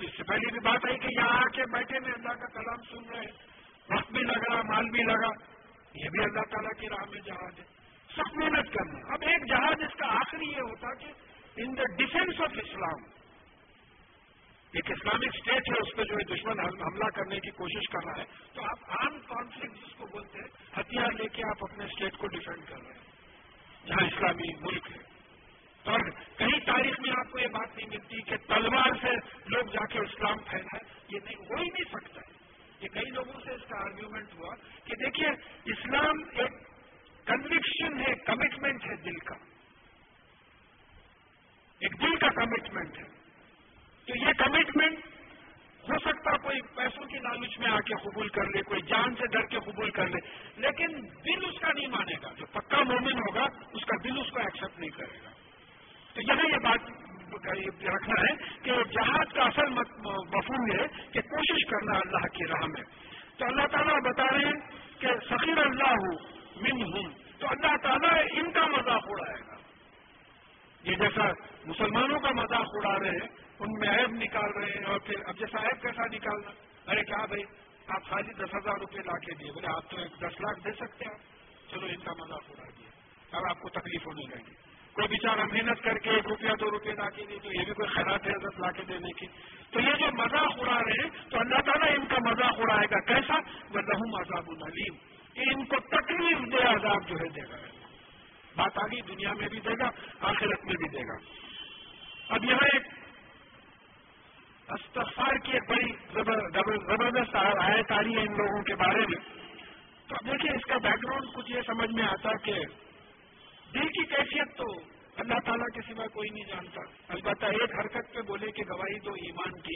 اس سے پہلے بھی بات آئی کہ یہاں آ کے بیٹھے میں اللہ کا کلام سن رہے ہیں۔ وقت بھی لگا، مال بھی لگا۔ یہ بھی اللہ تعالیٰ کی راہ میں جہاز ہے۔ سخت محنت کرنا۔ اب ایک جہاز اس کا آخری یہ ہوتا کہ ان دا ڈیفینس آف اسلام ایک اسلامک اسٹیٹ ہے، اس پہ جو ہے دشمن حملہ کرنے کی کوشش کر رہا ہے۔ تو آپ عام کانفلکٹ جس کو بولتے ہیں، ہتھیار لے کے آپ اپنے اسٹیٹ کو ڈیفینڈ کر رہے ہیں۔ جہاں اسلامی ملک ہے۔ اور کہیں تاریخ میں آپ کو یہ بات نہیں ملتی کہ تلوار سے لوگ جا کے اسلام پھیلائے، یہ نہیں، ہو ہی نہیں سکتا۔ ہے یہ کئی لوگوں سے اس کا آرگیومنٹ ہوا کہ دیکھیے اسلام ایک کنوکشن ہے کمٹمنٹ ہے دل کا۔ ایک دل کا کمٹمنٹ ہے۔ تو یہ کمٹمنٹ ہو سکتا کوئی پیسوں کی لالچ میں آ کے قبول کر لے، کوئی جان سے ڈر کے قبول کر لے، لیکن دل اس کا نہیں مانے گا۔ جو پکا مومن ہوگا، اس کا دل اس کو ایکسپٹ نہیں کرے گا۔ تو یہاں یہ بات رکھنا ہے کہ جہاد کا اصل مفہوم ہے کہ کوشش کرنا اللہ کی راہ میں۔ تو اللہ تعالیٰ بتا رہے ہیں کہ سخیر اللہ ہوں من ہوں تو اللہ تعالیٰ ان کا مذاق اڑائے گا۔ یہ جیسا مسلمانوں کا مذاق اڑا رہے ہیں، ان میں عیب نکال رہے ہیں اور پھر اب جیسا عیب کیسا نکالنا۔ ارے کیا بھائی، آپ خالی دس ہزار روپے لا کے دیے بولے، آپ تو ایک دس لاکھ دے سکتے ہیں۔ چلو ان کا مذاق اڑا دیا۔ اب آپ کو تکلیف ہونے لگی کوئی بیچارہ محنت کر کے ایک روپیہ، دو روپے لا کے دی تو یہ بھی کوئی خیرات ہے عزت لا کے دینے کی۔ تو یہ جو مذاق اڑا رہے ہیں، تو اللہ تعالیٰ ان کا مذاق اڑائے گا۔ کیسا؟ وہ لہم عذاب العلیم ان کو تکلیف دے، عذاب جو ہے دے گا۔ بات آگی دنیا میں بھی دے گا، آخرت میں بھی دے گا۔ اب یہاں ایک استفار کی ایک بڑی زبردست آئے تاری ہے ان لوگوں کے بارے میں۔ تو اب دیکھیے اس کا بیک گراؤنڈ کچھ یہ سمجھ میں آتا کہ دل کی کیفیت تو اللہ تعالیٰ کے سوا کوئی نہیں جانتا۔ البتہ ایک حرکت پہ بولے کہ گواہی دو ایمان کی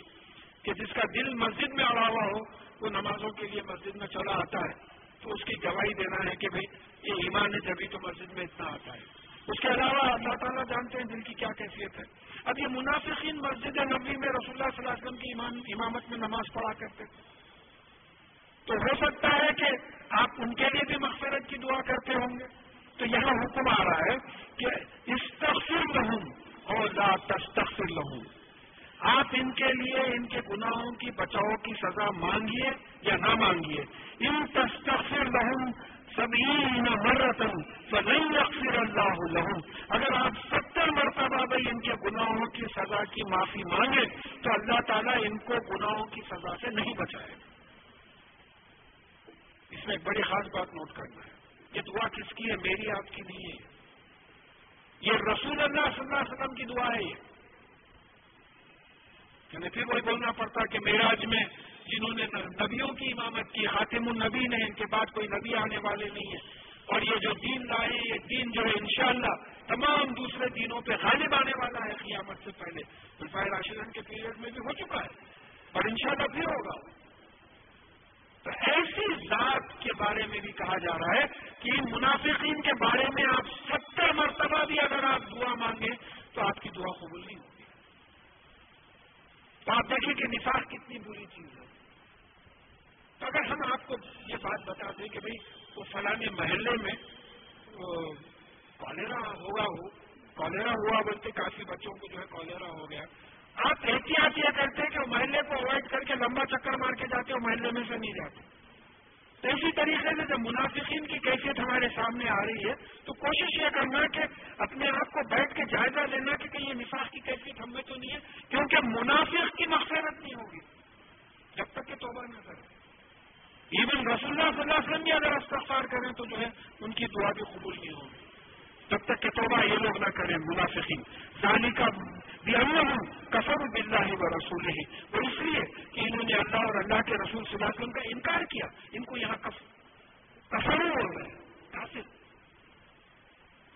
کہ جس کا دل مسجد میں اڑا ہوا ہو، وہ نمازوں کے لیے مسجد میں چلا آتا ہے۔ تو اس کی گواہی دینا ہے کہ بھائی یہ ایمان ہے، جبھی تو مسجد میں اتنا آتا ہے۔ اس کے علاوہ اللہ تعالیٰ جانتے ہیں دل کی کیا کیفیت ہے۔ اب یہ منافقین مسجد نبی میں رسول اللہ صلی اللہ علیہ وسلم کی امامت میں نماز پڑھا کرتے تھے۔ تو ہو سکتا ہے کہ آپ ان کے لیے بھی مغفرت کی دعا کرتے ہوں گے۔ تو یہاں حکم آ رہا ہے کہ استغفر لہوں اور لا تستغفر لہوں آپ ان کے لیے، ان کے گناہوں کی بچاؤ کی سزا مانگیے یا نہ مانگیے۔ ان تستغفر لہوں سبھی مرتن فضل اکثر اللہ لہم اگر آپ ستر مرتبہ بھائی ان کے گناہوں کی سزا کی معافی مانگے تو اللہ تعالیٰ ان کو گناہوں کی سزا سے نہیں بچائے۔ اس میں ایک بڑی خاص بات نوٹ کرنا ہے۔ یہ دعا کس کی ہے؟ میری آپ کی نہیں ہے۔ یہ رسول اللہ صلی اللہ علیہ وسلم کی دعا ہے یہ۔ یعنی پھر وہی بولنا پڑتا کہ میراج میں جنہوں نے نبیوں کی امامت کی، خاتم النبی نے، ان کے بعد کوئی نبی آنے والے نہیں ہے۔ اور یہ جو دین لائے، یہ دین جو ہے انشاءاللہ تمام دوسرے دینوں پہ غالب آنے والا ہے قیامت سے پہلے۔ الفاظ راشدن کے پیریڈ میں بھی ہو چکا ہے، اور انشاءاللہ پھر ہوگا۔ ایسی ذات کے بارے میں بھی کہا جا رہا ہے کہ منافقین کے بارے میں آپ ستر مرتبہ بھی اگر آپ دعا مانگیں تو آپ کی دعا قبول نہیں ہوگی تو آپ دیکھیں کہ نفاق کتنی بری چیز ہے۔ تو اگر ہم آپ کو یہ بات بتا دیں کہ بھائی وہ فلانے محلے میں کالرا ہوگا ہو کالرا ہوا بولتے کافی بچوں کو جو ہے کالرا ہو گیا۔ آپ احتیاط یہ کرتے ہیں کہ وہ محلے کو اوائڈ کر کے لمبا چکر مار کے جاتے ہو محلے میں سے نہیں جاتے۔ تو اسی طریقے سے جب منافقین کی کیفیت ہمارے سامنے آ رہی ہے، تو کوشش یہ کرنا کہ اپنے آپ کو بیٹھ کے جائزہ لینا کہ کہیں یہ نفاق کی کیفیت ہم میں تو نہیں ہے، کیونکہ منافق کی مغفرت نہیں ہوگی۔ جب تک کہ توبہ نہ کرے۔ ایون رسول اللہ صلی اللہ علیہ وسلم بھی اگر استفار کریں تو جو ہے، ان کی دعا بھی قبول نہیں ہوگی۔ تب تک کہ توبہ یہ لوگ نہ کریں، منافقین۔ ظالی کا بھی ہوں کفر بلّہ و رسول ہی وہ اس لیے کہ انہوں نے اللہ اور اللہ کے رسول صلی اللہ علیہ وسلم کا انکار کیا، ان کو یہاں کفر بول رہے ہیں کافر۔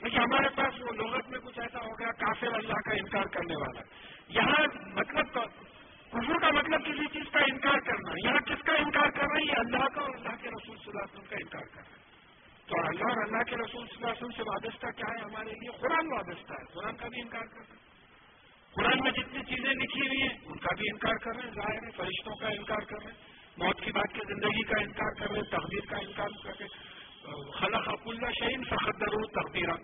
لیکن ہمارے پاس وہ لغت میں کچھ ایسا ہو گیا، کافر اللہ کا انکار کرنے والا۔ یہاں مطلب کفر کا مطلب کسی چیز کا انکار کرنا، یہاں کس کا انکار کر رہی ہے اللہ کا اور اللہ کے رسول صلی اللہ علیہ وسلم کا انکار کر رہا ہے تو اللہ اور اللہ کے رسول صلی اللہ علیہ وسلم سے وابستہ کیا ہے ہمارے لیے؟ قرآن وابستہ ہے، قرآن کا بھی انکار کر رہے ہیں قرآن میں جتنی چیزیں لکھی ہوئی ہیں، ان کا بھی انکار کر رہے ہیں، ظاہر ہے فرشتوں کا انکار کر رہے ہیں، موت کی بات کی زندگی کا انکار کر رہے ہیں، تقدیر کا انکار کر رہے ہیں۔ خلق حق اللہ شہین فخر تقدیرہ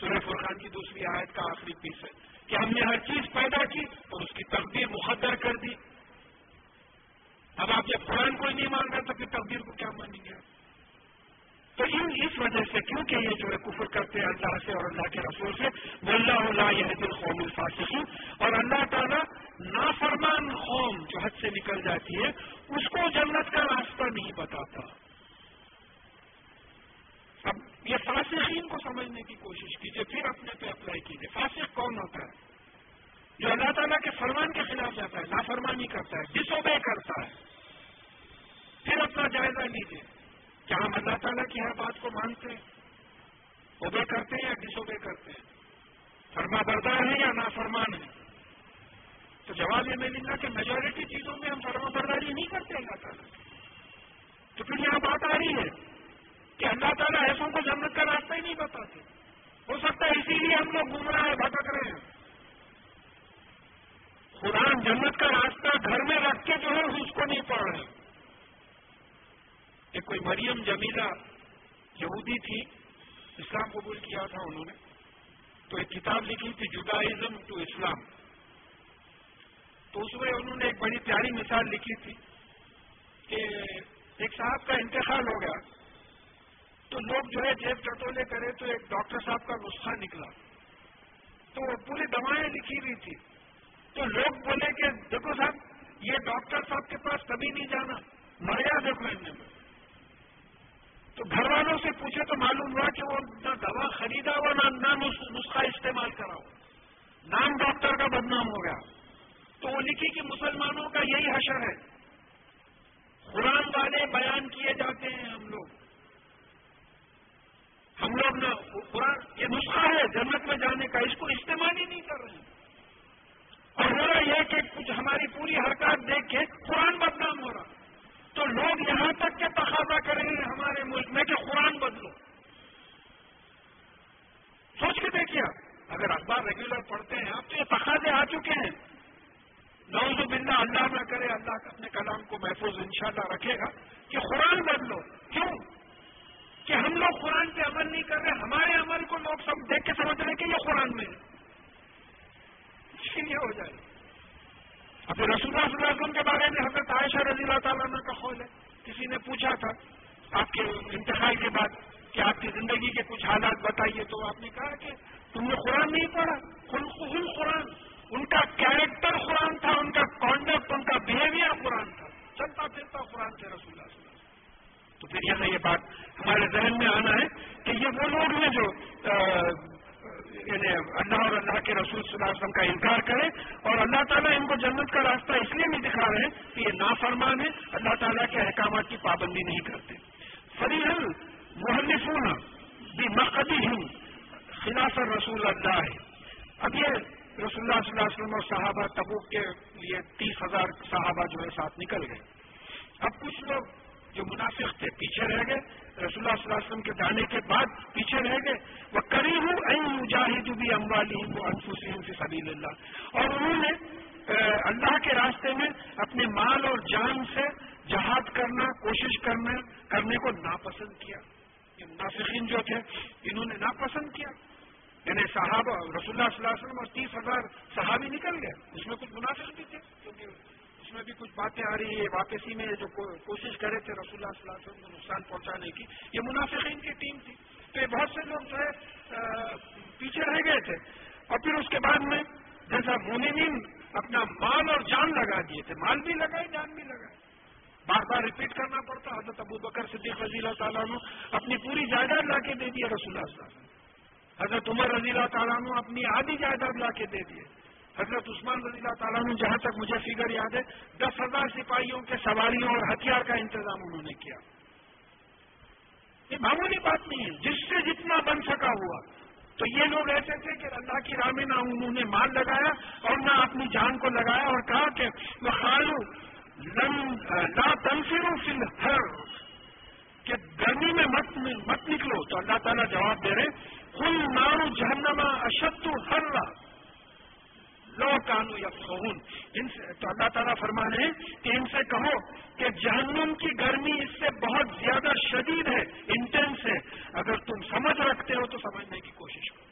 سورہ فرقان کی دوسری آیت کا آخری پیس ہے۔ کہ ہم نے ہر چیز پیدا کی اور اس کی تقدیر مقدر کر دی۔ اب آپ جب قرآن کو نہیں مان رہے تو پھر تقدیر کو کیا مانیں گے آپ؟ تو ان اس وجہ سے کیونکہ یہ جو ہے کفر کرتے ہیں اللہ سے اور اللہ کے رسول سے اللہ اللہ یہ دل قوم اور اللہ تعالیٰ نافرمان قوم جو حد سے نکل جاتی ہے، اس کو جنت کا راستہ نہیں بتاتا۔ اب یہ فاسقین کو سمجھنے کی کوشش کیجیے پھر اپنے پہ اپلائی کیجیے فاسق کون ہوتا ہے؟ جو اللہ تعالیٰ کے فرمان کے خلاف جاتا ہے، نافرمانی کرتا ہے ڈس اوبے کرتا ہے۔ پھر اپنا جائزہ لیجیے کیا ہم اللہ تعالیٰ کی ہر بات کو مانتے ہیں اوبے کرتے ہیں یا ڈس اوبے کرتے ہیں؟ فرما بردار ہے یا نافرمان ہے تو جواب یہ ملے گا کہ میجورٹی چیزوں میں ہم فرما برداری نہیں کرتے اللہ تعالیٰ تو پھر یہاں بات آ رہی ہے کہ اللہ تعالیٰ ایسوں کو جنت کا راستہ ہی نہیں بتاتے۔ ہو سکتا ہے اسی لیے ہم لوگ گھوم رہے ہیں، بھٹک رہے ہیں۔ قرآن جنت کا راستہ گھر میں رکھ کے جو ہے، اس کو نہیں پڑھ رہے۔ ایک کوئی مریم جمیلہ یہودی تھی، اسلام قبول کیا تھا انہوں نے۔ تو ایک کتاب لکھی تھی، جدائزم ٹو اسلام۔ تو اس میں انہوں نے ایک بڑی پیاری مثال لکھی تھی کہ ایک صاحب کا انتقال ہو گیا۔ تو لوگ جو ہے جیب ٹٹولے کرے تو ایک ڈاکٹر صاحب کا نسخہ نکلا۔ تو وہ پوری دوائیں لکھی ہوئی تھی تو لوگ بولے کہ دیکھو صاحب یہ ڈاکٹر صاحب کے پاس کبھی نہیں جانا مریا دیکھو ان میں تو گھر والوں سے پوچھے تو معلوم ہوا کہ وہ نہ دوا خریدا ہوا، نہ نسخہ استعمال کرا ہو نام ڈاکٹر کا بدنام ہو گیا۔ تو وہ لکھی کہ مسلمانوں کا یہی حشر ہے۔ قرآن والے بیان کیے جاتے ہیں ہم لوگ۔ ہم لوگ نہ قرآن یہ نسخہ ہے، جنت میں جانے کا، اس کو استعمال ہی نہیں کر رہے اور ہو رہا یہ کہ کچھ ہماری پوری حرکات دیکھ کے قرآن بدنام ہو رہا۔ تو لوگ یہاں تک کے تقاضا کریں گے ہمارے ملک میں کہ قرآن بدلو۔ سوچ کے دیکھیے اگر اخبار ریگولر پڑھتے ہیں، آپ تو یہ تقاضے آ چکے ہیں۔ نوز بندہ اللہ نہ کرے، اللہ اپنے کلام کو محفوظ انشاءاللہ رکھے گا کہ قرآن بدلو۔ کیوں؟ کہ ہم لوگ قرآن پہ عمل نہیں کر رہے، ہمارے عمل کو لوگ سب دیکھ کے سمجھ رہے کہ یہ قرآن میں ہے۔ *laughs* ہو جائے۔ اب رسول اللہ صلی اللہ علیہ وسلم کے بارے میں حضرت عائشہ رضی اللہ تعالیٰ کا قول ہے۔ کسی نے پوچھا تھا، آپ کے انتخاب کے بعد کہ آپ کی زندگی کے کچھ حالات بتائیے تو آپ نے کہا کہ تم نے قرآن نہیں پڑھا، خل قرآن۔ ان کا کیریکٹر قرآن تھا، ان کا کانڈکٹ ان کا بہیویئر قرآن تھا۔ چلتا پھرتا قرآن سے رسول اللہ صلی اللہ علیہ وسلم۔ تو پھر یہاں یہ بات ہمارے ذہن میں آنا ہے کہ یہ وہ لوگ ہیں جو یعنی اللہ اور اللہ کے رسول صلی اللہ علیہ وسلم کا انکار کرے اور اللہ تعالیٰ ان کو جنت کا راستہ اس لیے نہیں دکھا رہے ہیں کہ یہ نافرمان ہے اللہ تعالیٰ کے احکامات کی پابندی نہیں کرتے۔ فریحل محلفون بھی مقدی ہوں خلاف رسول اللہ۔ ہے اب یہ رسول اللہ صلی اللہ علیہ وسلم اور صحابہ تبوک کے لیے تیس ہزار صحابہ جو ہے ساتھ نکل گئے۔ اب کچھ لوگ جو منافق تھے پیچھے رہ گئے۔ رسول اللہ صلی اللہ علیہ وسلم کے جانے کے بعد پیچھے رہ گئے۔ وہ کری ہوں مجاہد بھی اموالی وہ انفسم سے سبیل اللہ اور انہوں نے اللہ کے راستے میں اپنے مال اور جان سے جہاد کرنا، کوشش کرنا، کرنے کو ناپسند کیا۔ یہ منافقین جو تھے، انہوں نے ناپسند کیا۔ یعنی صحابہ، رسول اللہ صلی اللہ علیہ وسلم اور تیس ہزار صحابی نکل گئے۔ اس میں کچھ منافق بھی تھے، کیونکہ اس میں بھی کچھ باتیں آ رہی ہے واپسی میں جو کوشش کرے تھے رسول اللہ صلی اللہ علیہ وسلم کو نقصان پہنچانے کی۔ یہ منافقین کی ٹیم تھی۔ تو یہ بہت سے لوگ جو ہے پیچھے رہ گئے تھے۔ اور پھر اس کے بعد میں جیسا مومنین اپنا مال اور جان لگا دیے تھے۔ مال بھی لگائے، جان بھی لگائے۔ بار بار ریپیٹ کرنا پڑتا حضرت ابو بکر صدیق رضی اللہ تعالیٰ نے اپنی پوری جائیداد لا کے دے دیا رسول اللہ صلی اللہ علیہ وسلم۔ حضرت عمر رضی اللہ تعالیٰ نے اپنی آدھی جائیداد لا کے دے دیے حضرت عثمان رضی اللہ تعالیٰ نے جہاں تک مجھے فگر یاد ہے، دس ہزار سپاہیوں کے سواریوں اور ہتھیار کا انتظام انہوں نے کیا۔ یہ معمولی بات نہیں ہے۔ جس سے جتنا بن سکا ہوا۔ تو یہ لوگ ایسے تھے کہ اللہ کی راہ میں نہ انہوں نے مال لگایا اور نہ اپنی جان کو لگایا اور کہا کہ وہ خالو لا تنفرو فی ہر کہ گرمی میں مت مت نکلو. تو اللہ تعالیٰ جواب دے رہے کل نارو جہنما اشد ہر لو کانو یا فہون ان سے تو اللہ تعالیٰ فرما رہے ہیں کہ ان سے کہو کہ جہنم کی گرمی اس سے بہت زیادہ شدید ہے انٹینس ہے. اگر تم سمجھ رکھتے ہو تو سمجھنے کی کوشش کرو۔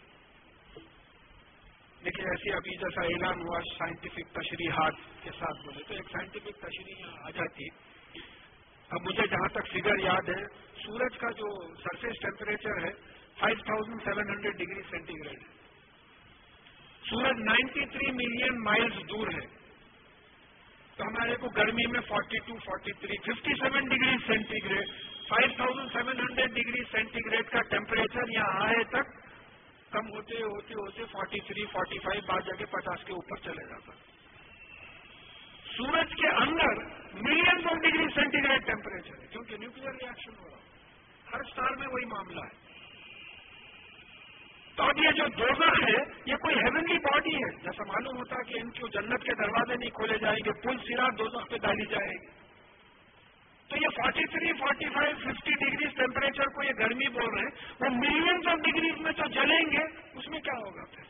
لیکن ایسی ابھی جیسا اعلان ہوا سائنٹیفک تشریحات کے ساتھ بولے تو ایک سائنٹیفک تشریح یہاں آ جاتی۔ اب مجھے جہاں تک فگر یاد ہے، سورج کا جو سرفیس ٹیمپریچر ہے five thousand seven hundred degree centigrade ہے۔ سورج نائنٹی تھری ملین مائلز دور ہے۔ تو ہمارے کو گرمی میں forty two forty three fifty seven degree centigrade five thousand seven hundred degree centigrade کا ٹیمپریچر یہاں آئے تک کم ہوتے ہوتے ہوتے فورٹی تھری فورٹی فائیو بعض جگہ پچاس کے اوپر چلے جاتا۔ سورج کے اندر million of degree centigrade temperature ہے، کیونکہ نیوکل ریئیکشن ہو رہا ہر اسٹار میں وہی معاملہ ہے۔ تو اب یہ جو دوزخ ہے، یہ کوئی ہیونلی باڈی ہے۔ جیسا معلوم ہوتا ہے کہ ان کو جنت کے دروازے نہیں کھولے جائیں گے، پل سرا دوزخ پہ ڈالی جائے گی۔ تو یہ forty three forty five fifty degrees temperature کو یہ گرمی بول رہے ہیں، وہ ملینس آف ڈگریز میں تو جلیں گے، اس میں کیا ہوگا پھر؟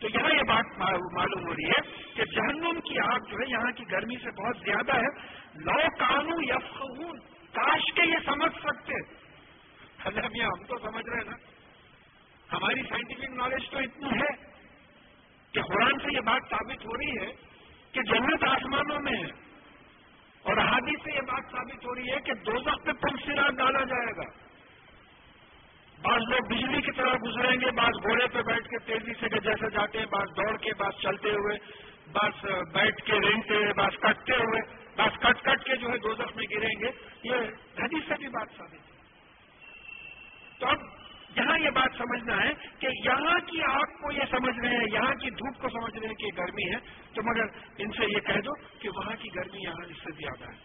تو یہاں یہ بات معلوم ہو رہی ہے کہ جہنم کی آگ جو ہے یہاں کی گرمی سے بہت زیادہ ہے۔ لو قانون یا کاش کے یہ سمجھ سکتے۔ حضرت ہم تو سمجھ رہے ہیں نا، ہماری سائنٹیفک نالج تو اتنی ہے کہ قرآن سے یہ بات ثابت ہو رہی ہے کہ جنت آسمانوں میں ہے۔ اور ہادی سے یہ بات ثابت ہو رہی ہے کہ دو وقت پہ پل سراغ ڈالا جائے گا۔ بعض لوگ بجلی کی طرح گزریں گے، بعض گھوڑے پہ بیٹھ کے تیزی سے جیسے جاتے ہیں، بعض دوڑ کے، بعض چلتے ہوئے، بعض بیٹھ کے رینگتے ہوئے، بعض کٹتے ہوئے، بعض کٹ کٹ کے جو ہے دو میں گریں گے۔ یہ حدیث سے بھی بات ثابت ہے۔ تو اب یہاں یہ بات سمجھنا ہے کہ یہاں کی آگ کو یہ سمجھ رہے ہیں، یہاں کی دھوپ کو سمجھ رہے ہیں کہ گرمی ہے، تو مگر ان سے یہ کہہ دو کہ وہاں کی گرمی یہاں اس سے زیادہ ہے۔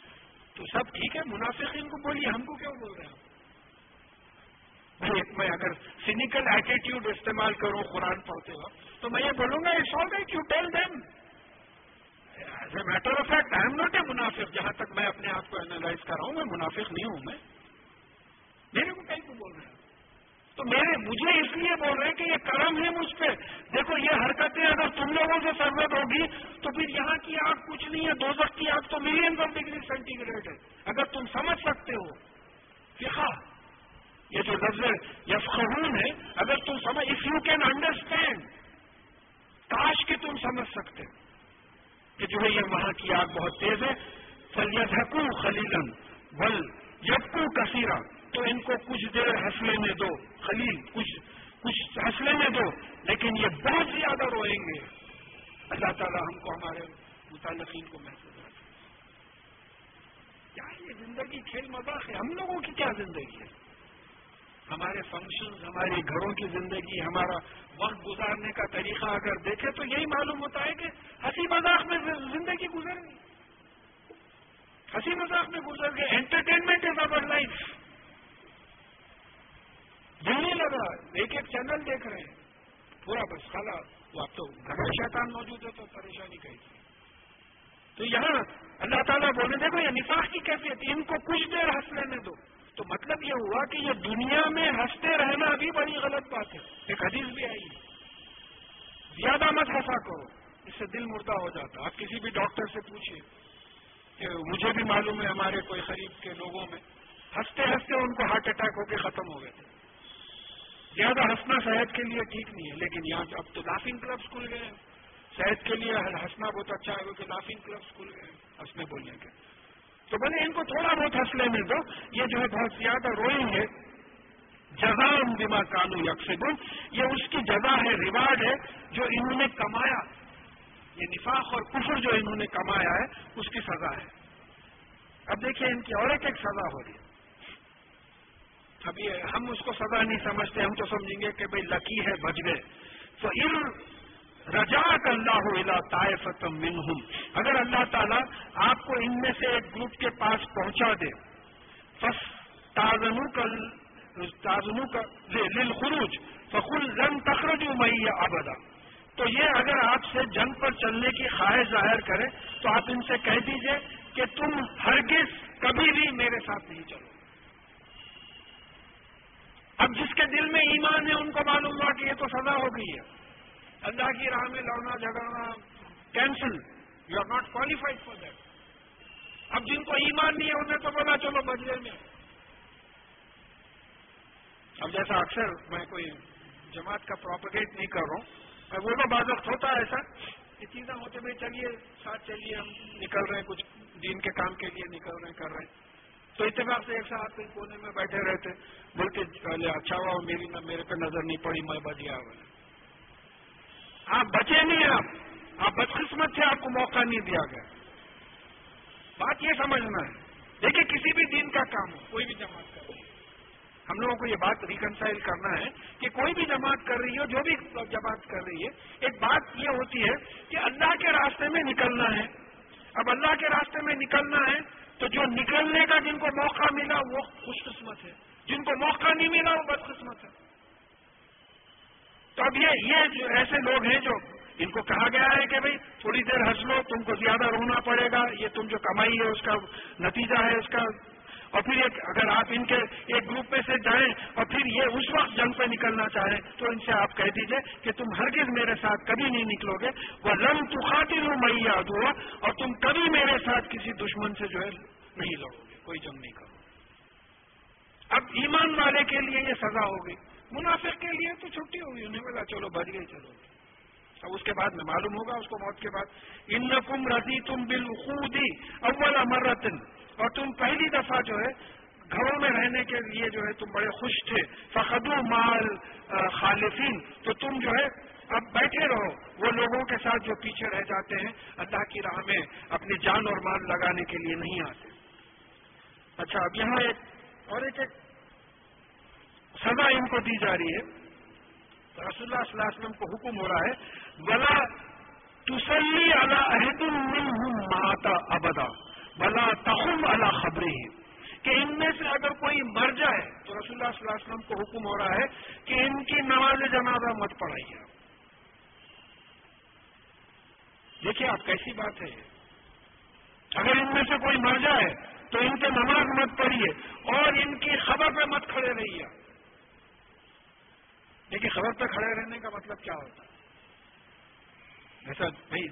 تو سب ٹھیک ہے، منافقین کو بولیے، ہم کو کیوں بول رہے ہیں؟ میں اگر سینیکل ایٹیٹیوڈ استعمال کروں قرآن پڑھتے ہو تو میں یہ بولوں گا it's all right you tell them as a matter of fact I am not a منافق، جہاں تک میں اپنے آپ کو اینالائز کر رہا ہوں، میں منافق نہیں ہوں، میں میرے کو کہیں کو بول رہے ہیں؟ تو میرے مجھے اس لیے بول رہے ہیں کہ یہ کرم ہے مجھ پہ۔ دیکھو، یہ حرکتیں اگر تم لوگوں سے سرمت ہوگی تو پھر یہاں کی آگ کچھ نہیں ہے۔ دو کی آگ تو million of degree centigrade ہے۔ اگر تم سمجھ سکتے ہو۔ فقہ، یہ جو لفظ یفخون ہے، اگر تم سمجھ اف یو کین انڈرسٹینڈ کاش کہ تم سمجھ سکتے کہ جو ہے یہ وہاں کی آگ بہت تیز ہے۔ فلیدھکو خلیلن ول یبکو کثیرہ تو ان کو کچھ دیر ہنس لینے دو، خلیل، کچھ کچھ ہنس لینے دو، لیکن یہ بہت زیادہ روئیں گے۔ اللہ تعالیٰ ہم کو ہمارے متعلقین کو محسوس رکھے۔ کیا یہ زندگی کھیل مذاق ہے؟ ہم لوگوں کی کیا زندگی ہے؟ ہمارے فنکشن ہمارے گھروں کی زندگی، ہمارا وقت گزارنے کا طریقہ اگر دیکھے تو یہی معلوم ہوتا ہے کہ ہنسی مذاق میں زندگی گزر گئی۔ ہنسی مذاق میں گزر گئے انٹرٹینمنٹ از اوور لائف نہیں لگا ایک ایک چینل دیکھ رہے ہیں۔ پورا بس خالا وہ اب تو گھر شیطان موجود ہے تو پریشانی کہیں۔ تو یہاں اللہ تعالیٰ بولے، دیکھو یہ نفاق کی کیفیت، ان کو کچھ دیر ہنس لینے دو۔ تو مطلب یہ ہوا کہ یہ دنیا میں ہنستے رہنا بھی بڑی غلط بات ہے۔ ایک حدیث بھی آئی۔ زیادہ مت ہنسا کرو، اس سے دل مردہ ہو جاتا۔ آپ کسی بھی ڈاکٹر سے پوچھیے کہ مجھے بھی معلوم ہے ہمارے کوئی قریب کے لوگوں میں ہنستے ہنستے ان کو ہارٹ اٹیک ہو کے ختم ہو گئے تھے۔ زیادہ ہنسنا صحت کے لیے ٹھیک نہیں ہے، لیکن یہاں اب تو لافنگ کلبس کھل گئے ہیں۔ صحت کے لیے ہنسنا بہت اچھا ہے، کیونکہ لافنگ کلبس کھل گئے ہیں، ہنسنے بولنے کے۔ تو بولے ان کو تھوڑا بہت ہنس لینے دو۔ یہ جو ہے بہت زیادہ روئیں گے۔ جزام دماغ کانو یکسگن یہ اس کی جگہ ہے، ریوارڈ ہے جو انہوں نے کمایا۔ یہ نفاق اور کفر جو انہوں نے کمایا ہے، اس کی سزا ہے۔ اب دیکھیے ان کی اور ایک ایک سزا ہو رہی ہے۔ ابھی ہم اس کو سزا نہیں سمجھتے، ہم تو سمجھیں گے کہ بھائی لکی ہے بچ گئے تو ان رجاق اللہ علا طائفت منہم۔ اگر اللہ تعالیٰ آپ کو ان میں سے ایک گروپ کے پاس پہنچا دے بس تازنو کا تازنو کا خروج فخل رنگ تخرج میاں ابدا۔ تو یہ اگر آپ سے جنگ پر چلنے کی خواہش ظاہر کرے تو آپ ان سے کہہ دیجیے کہ تم ہرگز کبھی بھی میرے ساتھ نہیں چلو۔ اب جس کے دل میں ایمان ہے ان کو معلوم ہوا کہ یہ تو سزا ہو گئی ہے۔ اللہ کی راہ میں لڑنا جھگڑنا cancel you are not qualified for that اب جن کو ایمان نہیں ہے انہیں تو بولا چلو بدلے میں۔ اب جیسا اکثر میں کوئی جماعت کا پروپگیٹ نہیں کر رہا ہوں وہ تو بازوقت ہوتا ہے ایسا یہ چیزیں ہوتے بھائی چلیے، ساتھ چلیے، ہم نکل رہے ہیں، کچھ دین کے کام کے لیے نکل رہے ہیں، کر رہے ہیں۔ تو اتفاق سے ایک ساتھ کونے میں بیٹھے رہتے بول کے اچھا ہوا، میری میرے پہ نظر نہیں پڑی، میں بچ گیا آپ بچے نہیں آپ آپ بدقسمت سے آپ کو موقع نہیں دیا گیا۔ بات یہ سمجھنا ہے۔ دیکھیے، کسی بھی دین کا کام ہو، کوئی بھی جماعت ہم لوگوں کو یہ بات ریکنسائل کرنا ہے کہ کوئی بھی جماعت کر رہی ہو، جو بھی جماعت کر رہی ہے، ایک بات یہ ہوتی ہے کہ اللہ کے راستے میں نکلنا ہے۔ اب اللہ کے راستے میں نکلنا ہے تو جو نکلنے کا جن کو موقع ملا وہ خوش قسمت ہے۔ جن کو موقع نہیں ملا وہ بد قسمت ہے۔ تو اب یہ یہ جو ایسے لوگ ہیں جو ان کو کہا گیا ہے کہ بھائی تھوڑی دیر ہنس لو، تم کو زیادہ رونا پڑے گا، یہ تم جو کمائی ہے، اس کا نتیجہ ہے، اس کا اور پھر ایک اگر آپ ان کے ایک گروپ میں سے جائیں اور پھر یہ اس وقت جنگ پہ نکلنا چاہیں، تو ان سے آپ کہہ دیجیے کہ تم ہرگز میرے ساتھ کبھی نہیں نکلو گے وہ لم تو خاطر ہوں میں یاد ہوا اور تم کبھی میرے ساتھ کسی دشمن سے جو ہے نہیں لڑو گے، کوئی جنگ نہیں کرو اب ایمان والے کے لیے یہ سزا ہوگی منافق کے لیے تو چھٹی ہوگی انہیں بولا چلو بچ گئی چلو۔ اب اس کے بعد میں معلوم ہوگا، اس کو موت کے بعد۔ ان کم رضی تم بالخودی اول امرتن اور تم پہلی دفعہ جو ہے، گھروں میں رہنے کے لیے جو ہے، تم بڑے خوش تھے۔ فخدو مال خالفین۔ تو تم جو ہے، اب بیٹھے رہو۔ وہ لوگوں کے ساتھ جو پیچھے رہ جاتے ہیں، اللہ کی راہ میں اپنی جان اور مال لگانے کے لیے نہیں آتے۔ اچھا اب یہاں ایک، اور ایک ایک سزا ان کو دی جا رہی ہے۔ رسول اللہ صلی اللہ علیہ وسلم کو حکم ہو رہا ہے بلا تسلی اللہ عہد ماتا ابدا بلا تخم اللہ خبریں کہ ان میں سے اگر کوئی مر جائے، تو رسول اللہ صلی اللہ علیہ وسلم کو حکم ہو رہا ہے کہ ان کی نماز جنازہ مت پڑھائیے۔ دیکھیے آپ، کیسی بات ہے۔ اگر ان میں سے کوئی مر جائے، تو ان کے نماز مت پڑھیے، اور ان کی خبر پہ مت کھڑے رہیے۔ دیکھیے، خبر پہ کھڑے رہنے کا مطلب کیا ہوتا ہے؟ ایسا بھائی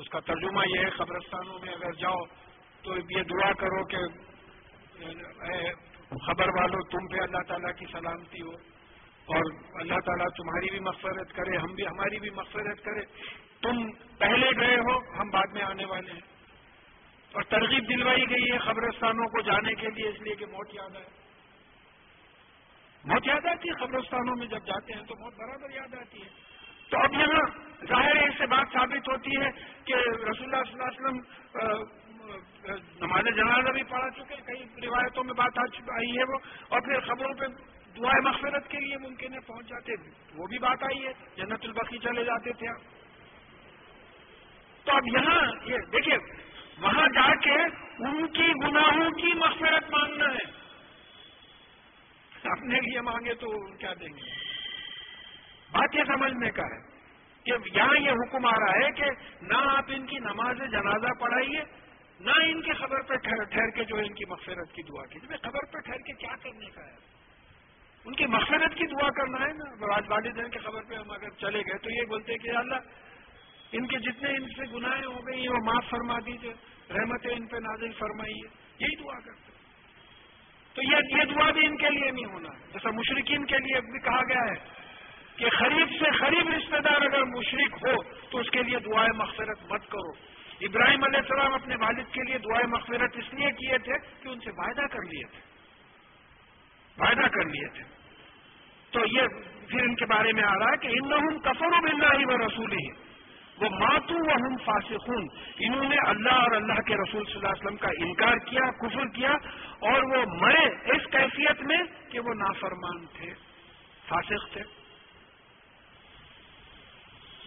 اس کا ترجمہ یہ ہے، قبرستانوں میں اگر جاؤ تو یہ دعا کرو کہ خبر والو، تم پہ اللہ تعالیٰ کی سلامتی ہو اور اللہ تعالیٰ تمہاری بھی مغفرت کرے، ہم بھی، ہماری بھی مغفرت کرے۔ تم پہلے گئے ہو، ہم بعد میں آنے والے ہیں۔ اور ترغیب دلوائی گئی ہے قبرستانوں کو جانے کے لیے، اس لیے کہ موت یاد آئے۔ موت یاد آتی ہے قبرستانوں میں جب جاتے ہیں تو موت برابر یاد آتی ہے۔ تو اب یہاں ظاہر اس سے بات ثابت ہوتی ہے کہ رسول اللہ صلی اللہ علیہ وسلم نماز جنازہ بھی پڑھا چکے کئی روایتوں میں بات آئی ہے وہ، اور پھر خبروں پہ دعائیں مغفرت کے لیے ممکن ہے پہنچ جاتے وہ بھی بات آئی ہے، جنت البقی چلے جاتے تھے۔ تو اب یہاں یہ دیکھیے، وہاں جا کے ان کی گناہوں کی مغفرت مانگنا ہے۔ اپنے لیے مانگے تو کیا دیں گے؟ بات یہ سمجھنے کا ہے کہ یہاں یہ حکم آ رہا ہے کہ نہ آپ ان کی نماز جنازہ پڑھائیے، نہ ان کی خبر پہ ٹھہر کے جو ان کی مغفرت کی دعا کیجیے۔ خبر پہ ٹھہر کے کیا کرنے کا ہے؟ ان کی مغفرت کی دعا کرنا ہے نا۔ راج والدین کی خبر پہ ہم اگر چلے گئے تو یہ بولتے کہ اللہ، ان کے جتنے ان سے گناہیں ہو گئی ہیں وہ معاف فرما دیجیے رحمتیں ان پہ نازل فرمائیے۔ یہی دعا کرتے تو یہ دعا بھی ان کے لیے نہیں ہونا جیسا مشرقین کے لیے بھی کہا گیا ہے کہ خریف سے خریف رشتہ دار اگر مشرق ہو تو اس کے لیے دعائیں مغفرت مت کرو۔ ابراہیم علیہ السلام اپنے والد کے لیے دعائیں مغفرت اس لیے کیے تھے کہ ان سے وعدہ کر لیے تھے۔ وعدہ کر لیے تھے۔ تو یہ پھر ان کے بارے میں آ رہا ہے کہ ان کفر و بلّہ ہی و رسول ہی وہ ماتو و ہم فاسقون۔ انہوں نے اللہ اور اللہ کے رسول صلی اللہ علیہ وسلم کا انکار کیا، کفر کیا اور وہ مرے اس کیفیت میں کہ وہ نافرمان تھے، فاسق تھے۔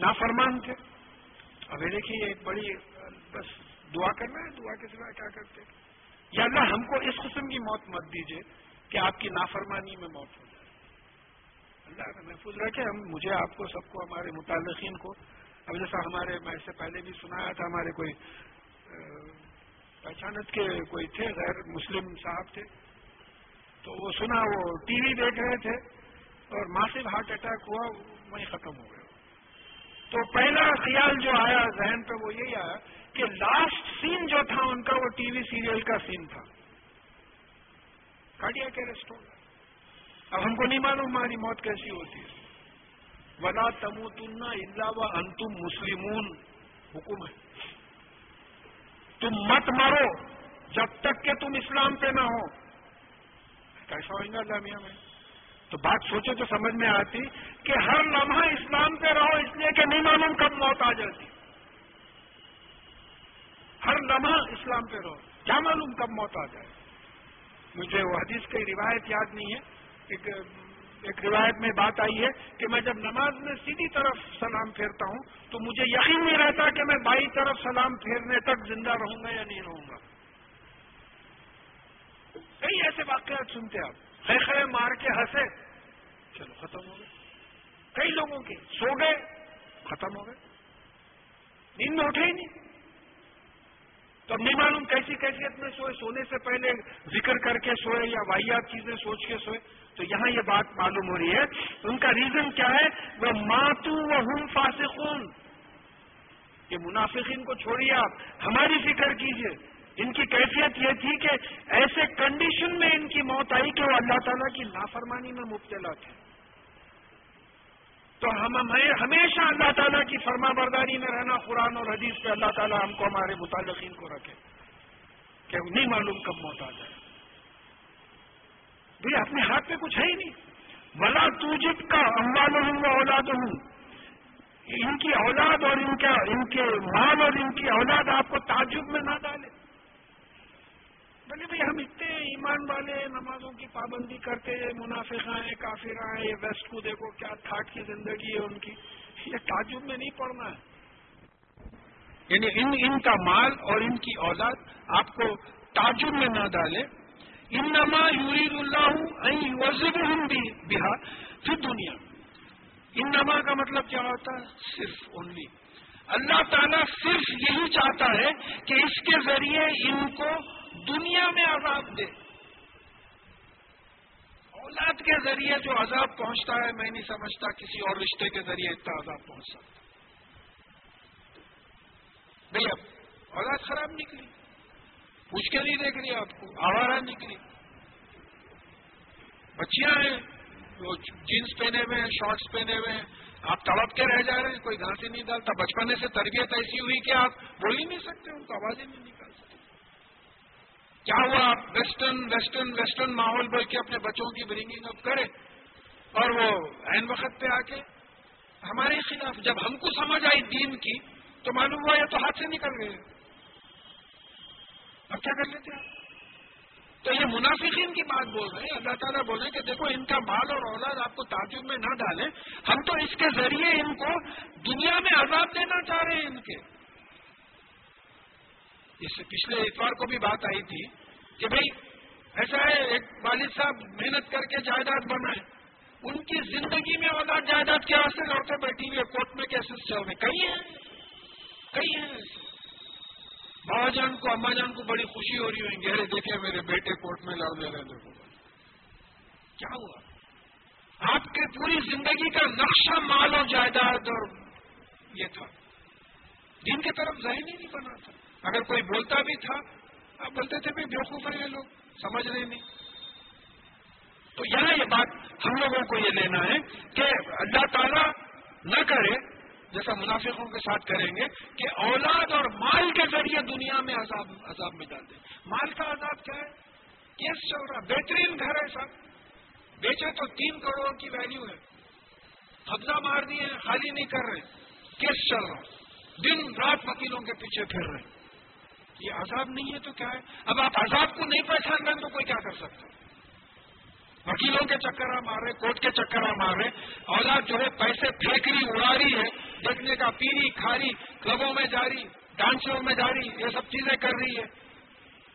نافرمان تھے اب دیکھیے، ایک بڑی، بس دعا کرنا ہے دعا کے سوا کیا کرتے یا اللہ ہم کو اس قسم کی موت مت دیجیے کہ آپ کی نافرمانی میں موت ہو جائے۔ اللہ کا محفوظ رکھے، ہم، مجھے، آپ کو، سب کو، ہمارے متعلقین کو۔ اب جیسا ہمارے، میں اس سے پہلے بھی سنایا تھا، ہمارے کوئی پہچانت کے کوئی تھے، غیر مسلم صاحب تھے۔ تو وہ سنا، وہ ٹی وی دیکھ رہے تھے اور ماسو ہارٹ اٹیک ہوا، وہیں ختم ہو گیا۔ تو پہلا خیال جو آیا ذہن پہ وہ یہی آیا کہ لاسٹ سین جو تھا ان کا وہ ٹی وی سیریل کا سین تھا۔ کاڈیا کے ریسٹورینٹ اب ہم کو نہیں معلوم ہماری موت کیسی ہوتی ہے۔ ولا تموتن اللہ و انتم مسلمون۔ حکم ہے۔ تم مت مارو جب تک کہ تم اسلام پہ نہ ہو۔ کیسا ہوئیں گا جامعہ میں۔ تو بات سوچو تو سمجھ میں آتی کہ ہر لمحہ اسلام پہ رہو، اس لیے کہ نہیں معلوم کب موت آ جاتی۔ ہر لمحہ اسلام پہ رہو، کیا معلوم کب موت آ جائے؟ مجھے وہ حدیث کی روایت یاد نہیں ہے۔ ایک ایک روایت میں بات آئی ہے کہ میں جب نماز میں سیدھی طرف سلام پھیرتا ہوں، تو مجھے یقین نہیں رہتا کہ میں بائی طرف سلام پھیرنے تک زندہ رہوں گا یا نہیں رہوں گا۔ کئی ایسے واقعات سنتے آپ۔ خے خے مار کے ہنسے۔ چلو ختم ہو گئے کئی لوگوں کے سو گئے، ختم ہو گئے۔ نیند میں اٹھے ہی نہیں۔ تو اب نہیں معلوم کیسی کیفیت میں سوئے، سونے سے پہلے ذکر کر کے سوئے یا واحد چیزیں سوچ کے سوئے۔ تو یہاں یہ بات معلوم ہو رہی ہے۔ ان کا ریزن کیا ہے؟ وہ ماتو و ہم فاسقون۔ یہ منافقین کو چھوڑیے آپ۔ ہماری فکر کیجیے ان کی کیفیت یہ تھی کہ ایسے کنڈیشن میں ان کی موت آئی کہ وہ اللہ تعالیٰ کی نافرمانی میں مبتلا تھے۔ تو ہم ہمیشہ اللہ تعالیٰ کی فرما برداری میں رہنا قرآن اور حدیث پہ اللہ تعالیٰ ہم کو ہمارے متعلقین کو رکھے کہ نہیں معلوم کب موت آ جائے۔ بھائی اپنے ہاتھ میں کچھ ہے ہی نہیں۔ بلا توجب کا امبال ہوں گا اولاد ہوں ان کی اولاد اور ان کا ان کے مال اور ان کی اولاد آپ کو تعجب میں نہ ڈالے۔ بولے بھائی ہم اتنے ایمان والے نمازوں کی پابندی کرتے ہیں منافق ہیں کافر ہیں، یہ ویسٹ کو دیکھو کیا تھاٹ کی زندگی ہے ان کی۔ یہ تعجب میں نہیں پڑنا ہے۔ یعنی ان ان کا مال اور ان کی اولاد آپ کو تعجب میں نہ ڈالے۔ ان نما یورید اللہ وزب بہار پھر دنیا ان نما کا مطلب کیا ہوتا ہے؟ صرف اونلی اللہ تعالیٰ صرف یہی چاہتا ہے کہ اس کے ذریعے ان کو دنیا میں عذاب دے۔ اولاد کے ذریعے جو عذاب پہنچتا ہے، میں نہیں سمجھتا کسی اور رشتے کے ذریعے اتنا عذاب پہنچ سکتا۔ بھائی اب اولاد خراب نکلی، پوچھ کے نہیں دیکھ رہی آپ کو، آوارہ نکلی۔ بچیاں ہیں، وہ جینس پہنے ہوئے ہیں، شارٹس پہنے ہوئے ہیں۔ آپ تڑپ کے رہ جا رہے ہیں، کوئی گھاس ہی نہیں ڈالتا بچپنے سے تربیت ایسی ہوئی کہ آپ بول ہی نہیں سکتے، ان کو آواز ہی نہیں نکال سکتے کیا ہوا؟ آپ ویسٹرن ویسٹرن ویسٹرن ماحول بول کے اپنے بچوں کی برنگنگ اپ کرے اور وہ این وقت پہ آ کے ہمارے خلاف جب ہم کو سمجھ آئی دین کی تو معلوم ہوا یہ تو ہاتھ سے نکل گئے۔ اب کیا کر لیتے آپ تو یہ منافقین کی بات بول رہے ہیں۔ اللہ تعالیٰ بول رہے ہیں کہ دیکھو، ان کا مال اور اولاد آپ کو تعجب میں نہ ڈالیں۔ ہم تو اس کے ذریعے ان کو دنیا میں عذاب دینا چاہ رہے ہیں ان کے۔ اس سے پچھلے اتوار کو بھی بات آئی تھی کہ بھائی ایسا ہے، ایک والد صاحب محنت کر کے جائیداد بنائے ان کی زندگی میں اولاد جائیداد کے واسطے لڑکے بیٹھی ہوئی کورٹ میں کیسے چل رہے کئی ہیں؟ کئی ہیں؟ ایسے بابا جان کو اما جان کو بڑی خوشی ہو رہی ہوئی، گہرے دیکھے میرے بیٹے کورٹ میں لڑ لے رہے دیکھو۔ کیا ہوا؟ آپ کے پوری زندگی کا نقشہ مال اور جائیداد اور یہ تھا۔ جن کی طرف ذہن ہی نہیں بنا تھا۔ اگر کوئی بولتا بھی تھا آپ بولتے تھے بھائی بیوقوف ہیں لوگ، سمجھ رہے نہیں۔ تو یہاں یہ بات ہم لوگوں کو یہ لینا ہے کہ اللہ تعالیٰ نہ کرے، جیسا منافقوں کے ساتھ کریں گے، کہ اولاد اور مال کے ذریعے دنیا میں عذاب عذاب میں ڈال دیں۔ مال کا عذاب کیا ہے؟ کیس چل رہا، بہترین گھر ہے سب۔ بیچے تو تین کروڑ کی ویلیو ہے۔ قبضہ مار دیے خالی نہیں کر رہے۔ کیس چل رہا۔ دن رات وکیلوں کے پیچھے پھر رہے۔ ہیں یہ عذاب نہیں ہے تو کیا ہے؟ اب آپ عذاب کو نہیں پہچان رہے تو کوئی کیا کر سکتا وکیلوں کے چکر مار رہے کوٹ کے چکر مار رہے، اولاد جو ہے پیسے پھینک رہی اڑا رہی ہے، دیکھنے کا پیری، کھاری، کلبوں میں جاری ڈانسوں میں جاری یہ سب چیزیں کر رہی ہے۔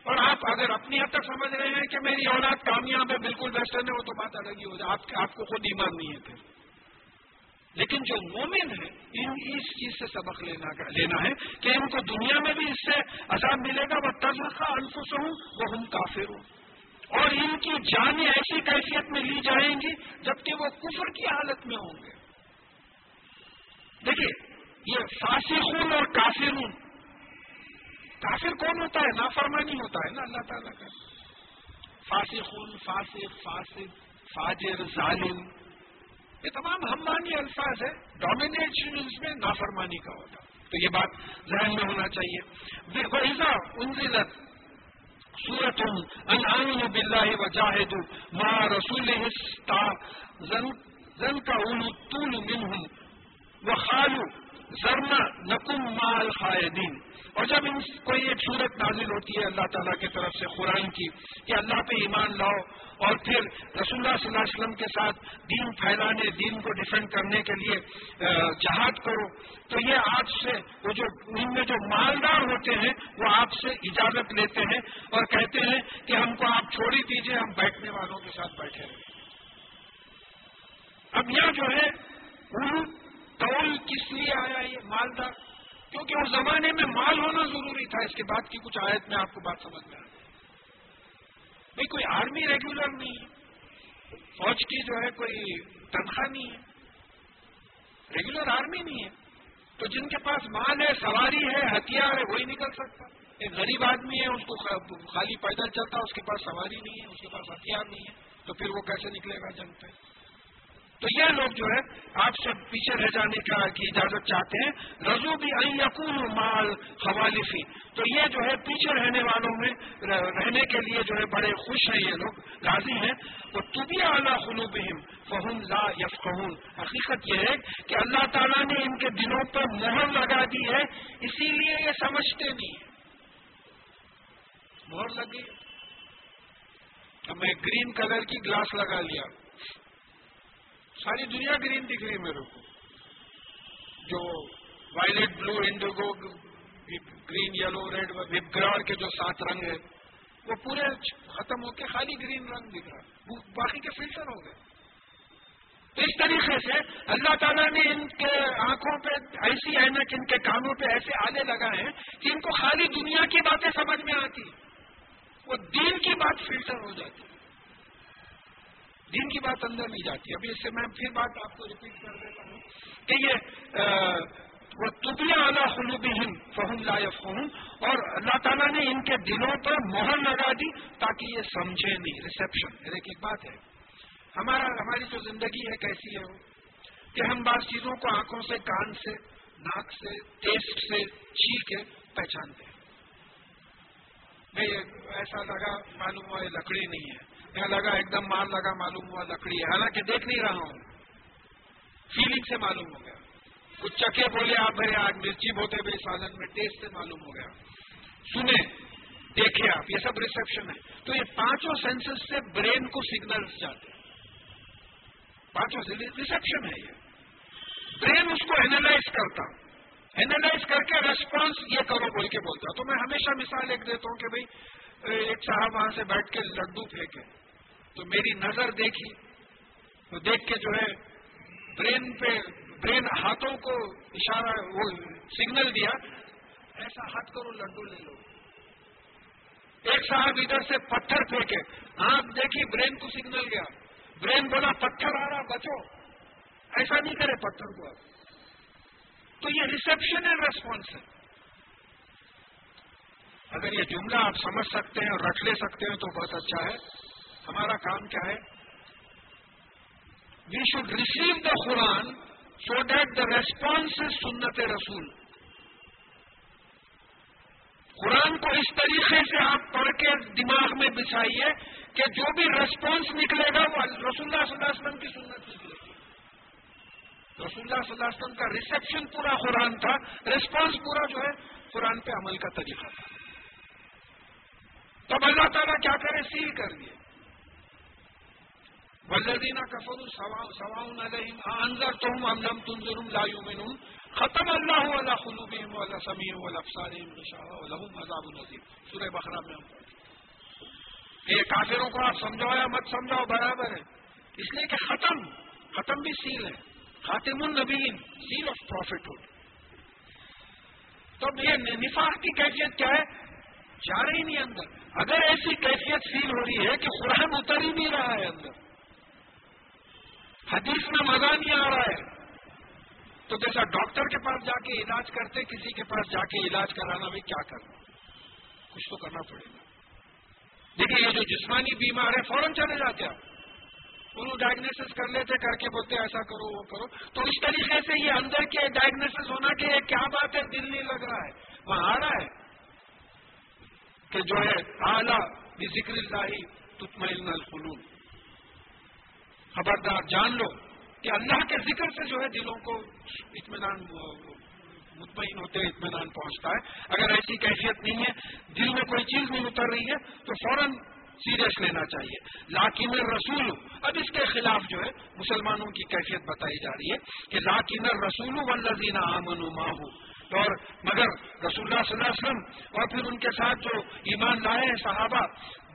اور آپ اگر اپنی حد تک سمجھ رہے ہیں کہ میری اولاد کامیاب ہے، بالکل ویسٹرن ہے، وہ تو بات الگ ہی ہو جائے آپ کو خود ایمان نہیں ہے پھر۔ لیکن جو مومن ہے ان اس چیز سے سبق لینا لینا ہے کہ ان کو دنیا میں بھی اس سے عذاب ملے گا وہ تجربہ انفس ہوں وہ ہم کافر ہوں اور ان کی جانیں ایسی کیفیت میں لی جائیں گی جبکہ وہ کفر کی حالت میں ہوں گے۔ دیکھیے، یہ فاسقون اور کافر ہوں کافر کون ہوتا ہے؟ نافرمانی ہوتا ہے نا، اللہ تعالیٰ کا۔ فاسقون، فاسق فاسق، فاجر، ظالم۔ یہ تمام ہمانی الفاظ ہے ڈومینیشن میں نافرمانی کا ہوتا۔ تو یہ بات ذہن میں ہونا چاہیے۔ ویزا انزلت سورت ان بلاہ و جاہد ما رسول زن کا اولو طول منہم خالو خالو زرنا نکم مال خائدین اور جب ان کوئی ایک صورت نازل ہوتی ہے، اللہ تعالیٰ کی طرف سے قرآن کی، کہ اللہ پہ ایمان لاؤ، اور پھر رسول اللہ صلی اللہ علیہ وسلم کے ساتھ دین پھیلانے، دین کو ڈیفینڈ کرنے کے لیے جہاد کرو۔ تو یہ آپ سے وہ جو ان میں جو مالدار ہوتے ہیں، وہ آپ سے اجازت لیتے ہیں اور کہتے ہیں کہ ہم کو آپ چھوڑی دیجیے، ہم بیٹھنے والوں کے ساتھ بیٹھے رہیں اب یہاں جو ہے ٹول کس لیے آیا یہ مالدار کیونکہ اس زمانے میں مال ہونا ضروری تھا۔ اس کے بعد کی کچھ آیت میں آپ کو بات سمجھ میں آ بھائی کوئی آرمی ریگولر نہیں ہے۔ فوج کی جو ہے کوئی تنخواہ نہیں ہے۔ ریگولر آرمی نہیں ہے۔ تو جن کے پاس مال ہے، سواری ہے، ہتھیار ہے، وہی نکل سکتا۔ ایک غریب آدمی ہے، اس کو خالی پیدل چلتا اس کے پاس سواری نہیں ہے، اس کے پاس ہتھیار نہیں ہے۔ تو پھر وہ کیسے نکلے گا جنگ پہ؟ تو یہ لوگ جو ہے آپ سے پیچھے رہ جانے کا کی اجازت چاہتے ہیں۔ رضو بھی یقون مال حوالفی تو یہ جو ہے، پیچھے رہنے والوں میں، رہنے کے لیے جو ہے، بڑے خوش ہیں یہ لوگ، راضی ہیں۔ وہ تبھی اعلیٰ خلوب فہم لا یفقہون۔ حقیقت یہ ہے کہ اللہ تعالیٰ نے ان کے دلوں پر مہر لگا دی ہے، اسی لیے یہ سمجھتے نہیں مہر لگی۔ اب میں گرین کلر کی گلاس لگا لیا۔ ساری دنیا گرین دکھ رہی میرے کو۔ جو violet, blue, indigo, green, yellow, red VIBGYOR کے جو سات رنگ ہے وہ پورے ختم ہو کے خالی گرین رنگ دکھ رہا باقی کے فلٹر ہو گئے۔ اس طریقے سے اللہ تعالیٰ نے ان کے آنکھوں پہ، ایسی اینک ان کے کانوں پہ ایسے آلے لگائے ہیں کہ ان کو خالی دنیا کی باتیں سمجھ میں آتی۔ وہ دین کی بات فلٹر ہو جاتی۔ دین کی بات اندر نہیں جاتی۔ ابھی اس سے میں پھر بات آپ کو ریپیٹ کر دیتا ہوں کہ یہ وہ تبیا اعلیٰ خلوبی ہند فہم لائف ہوں اور اللہ تعالیٰ نے ان کے دلوں پر مہر لگا دی تاکہ یہ سمجھے نہیں۔ ریسپشن ایک بات ہے۔ ہمارا، ہماری جو زندگی ہے کیسی ہے وہ؟ کہ ہم بعض چیزوں کو آنکھوں سے، کان سے، ناک سے، ٹیسٹ سے چھیل کے پہچانتے ہیں۔ بھائی ایسا لگا، معلوم ہوا یہ لکڑی نہیں ہے۔ لگا، ایک دم مار لگا، معلوم ہوا لکڑی ہے۔ حالانکہ دیکھ نہیں رہا ہوں۔ فیلنگ سے معلوم ہو گیا۔ کچھ چکے بولے، آپ بھائی آج مرچی بوتے ہوئے سالن میں ٹیسٹ سے معلوم ہو گیا۔ سنے دیکھے آپ، یہ سب ریسپشن ہے۔ تو یہ پانچوں سینسز سے برین کو سگنلز جاتے ہیں۔ پانچوں ریسپشن ہے یہ۔ برین اس کو اینالائز کرتا اینالائز کر کے ریسپانس یہ کرو بول کے بولتا تو میں ہمیشہ مثال ایک دیتا ہوں کہ بھائی ایک صاحب وہاں سے بیٹھ کے لڈو پھینکے۔ تو میری نظر دیکھی تو دیکھ کے جو ہے برین پہ برین ہاتھوں کو اشارہ وہ سگنل دیا، ایسا ہاتھ کرو، لڈو لے لو۔ ایک صاحب ادھر سے پتھر پھینکے آنکھ دیکھی برین کو سگنل گیا۔ برین بولا، پتھر آ رہا، بچو۔ ایسا نہیں کرے پتھر کو تو یہ ریسپشن اینڈ ریسپانس ہے۔ اگر یہ جملہ آپ سمجھ سکتے ہیں اور رکھ لے سکتے ہیں تو بہت اچھا ہے۔ ہمارا کام کیا ہے؟ We should receive the Quran so that the response سنت رسول. قرآن کو اس طریقے سے آپ پڑھ کے دماغ میں بچھائیے کہ جو بھی ریسپانس نکلے گا وہ رسول اللہ صلی اللہ علیہ وسلم کی سنت نکلے گی. رسول اللہ صلی اللہ علیہ وسلم کا ریسپشن پورا قرآن تھا. ریسپانس پورا جو ہے، قرآن پہ عمل کا طریقہ تھا. تب اللہ تعالیٰ کیا کرے؟ سیل کر دیے. ولدینہ کفر سواؤن علیہم انضر تو ہم لم تنظر لا یومنون ختم اللہ علیہ قلوبہم ولا سمیع ولا ابصارہم غشاوہ ولہم عذاب نذیر سورہ بقرہ میں ہم پڑھتے یہ کافروں کو آپ سمجھاؤ یا مت سمجھاؤ، برابر ہے. اس لیے کہ ختم ختم بھی سیل ہے. خاتم النبین سیل آف پروفٹ ہوڈ تو یہ نفاق کی کیفیت کیا ہے؟ جا رہی نہیں اندر. اگر ایسی کیفیت فیل ہو رہی ہے کہ قرآن اتر ہی نہیں رہا ہے اندر. حدیث میں مزہ نہیں آ رہا ہے۔ تو جیسا ڈاکٹر کے پاس جا کے علاج کرتے، کسی کے پاس جا کے علاج کرانا بھی کیا کرنا؟ کچھ تو کرنا پڑے گا۔ دیکھیے، یہ جو جسمانی بیمار ہے، فوراً چلے جاتے آپ۔ انہوں ڈائگنوسس کر لیتے، کر کے بولتے، ایسا کرو، وہ کرو۔ تو اس طریقے سے یہ اندر کے ڈائگنوسس ہونا کہ یہ کیا بات ہے، دل نہیں لگ رہا ہے۔ وہاں آ رہا ہے کہ جو ہے، اعلیٰ ذکر اللہ تطمئن الفنون خبردار جان لو کہ اللہ کے ذکر سے جو ہے دلوں کو اطمینان، مطمئن ہوتے اطمینان پہنچتا ہے۔ اگر ایسی کیفیت نہیں ہے، دل میں کوئی چیز نہیں اتر رہی ہے، تو فوراً سیریس لینا چاہیے۔ لاکن رسول اب اس کے خلاف جو ہے مسلمانوں کی کیفیت بتائی جا رہی ہے کہ لاکن رسول و لذینہ امن ماہو اور مگر رسول اللہ صلی اللہ علیہ وسلم اور پھر ان کے ساتھ جو ایمان لائے ہیں صحابہ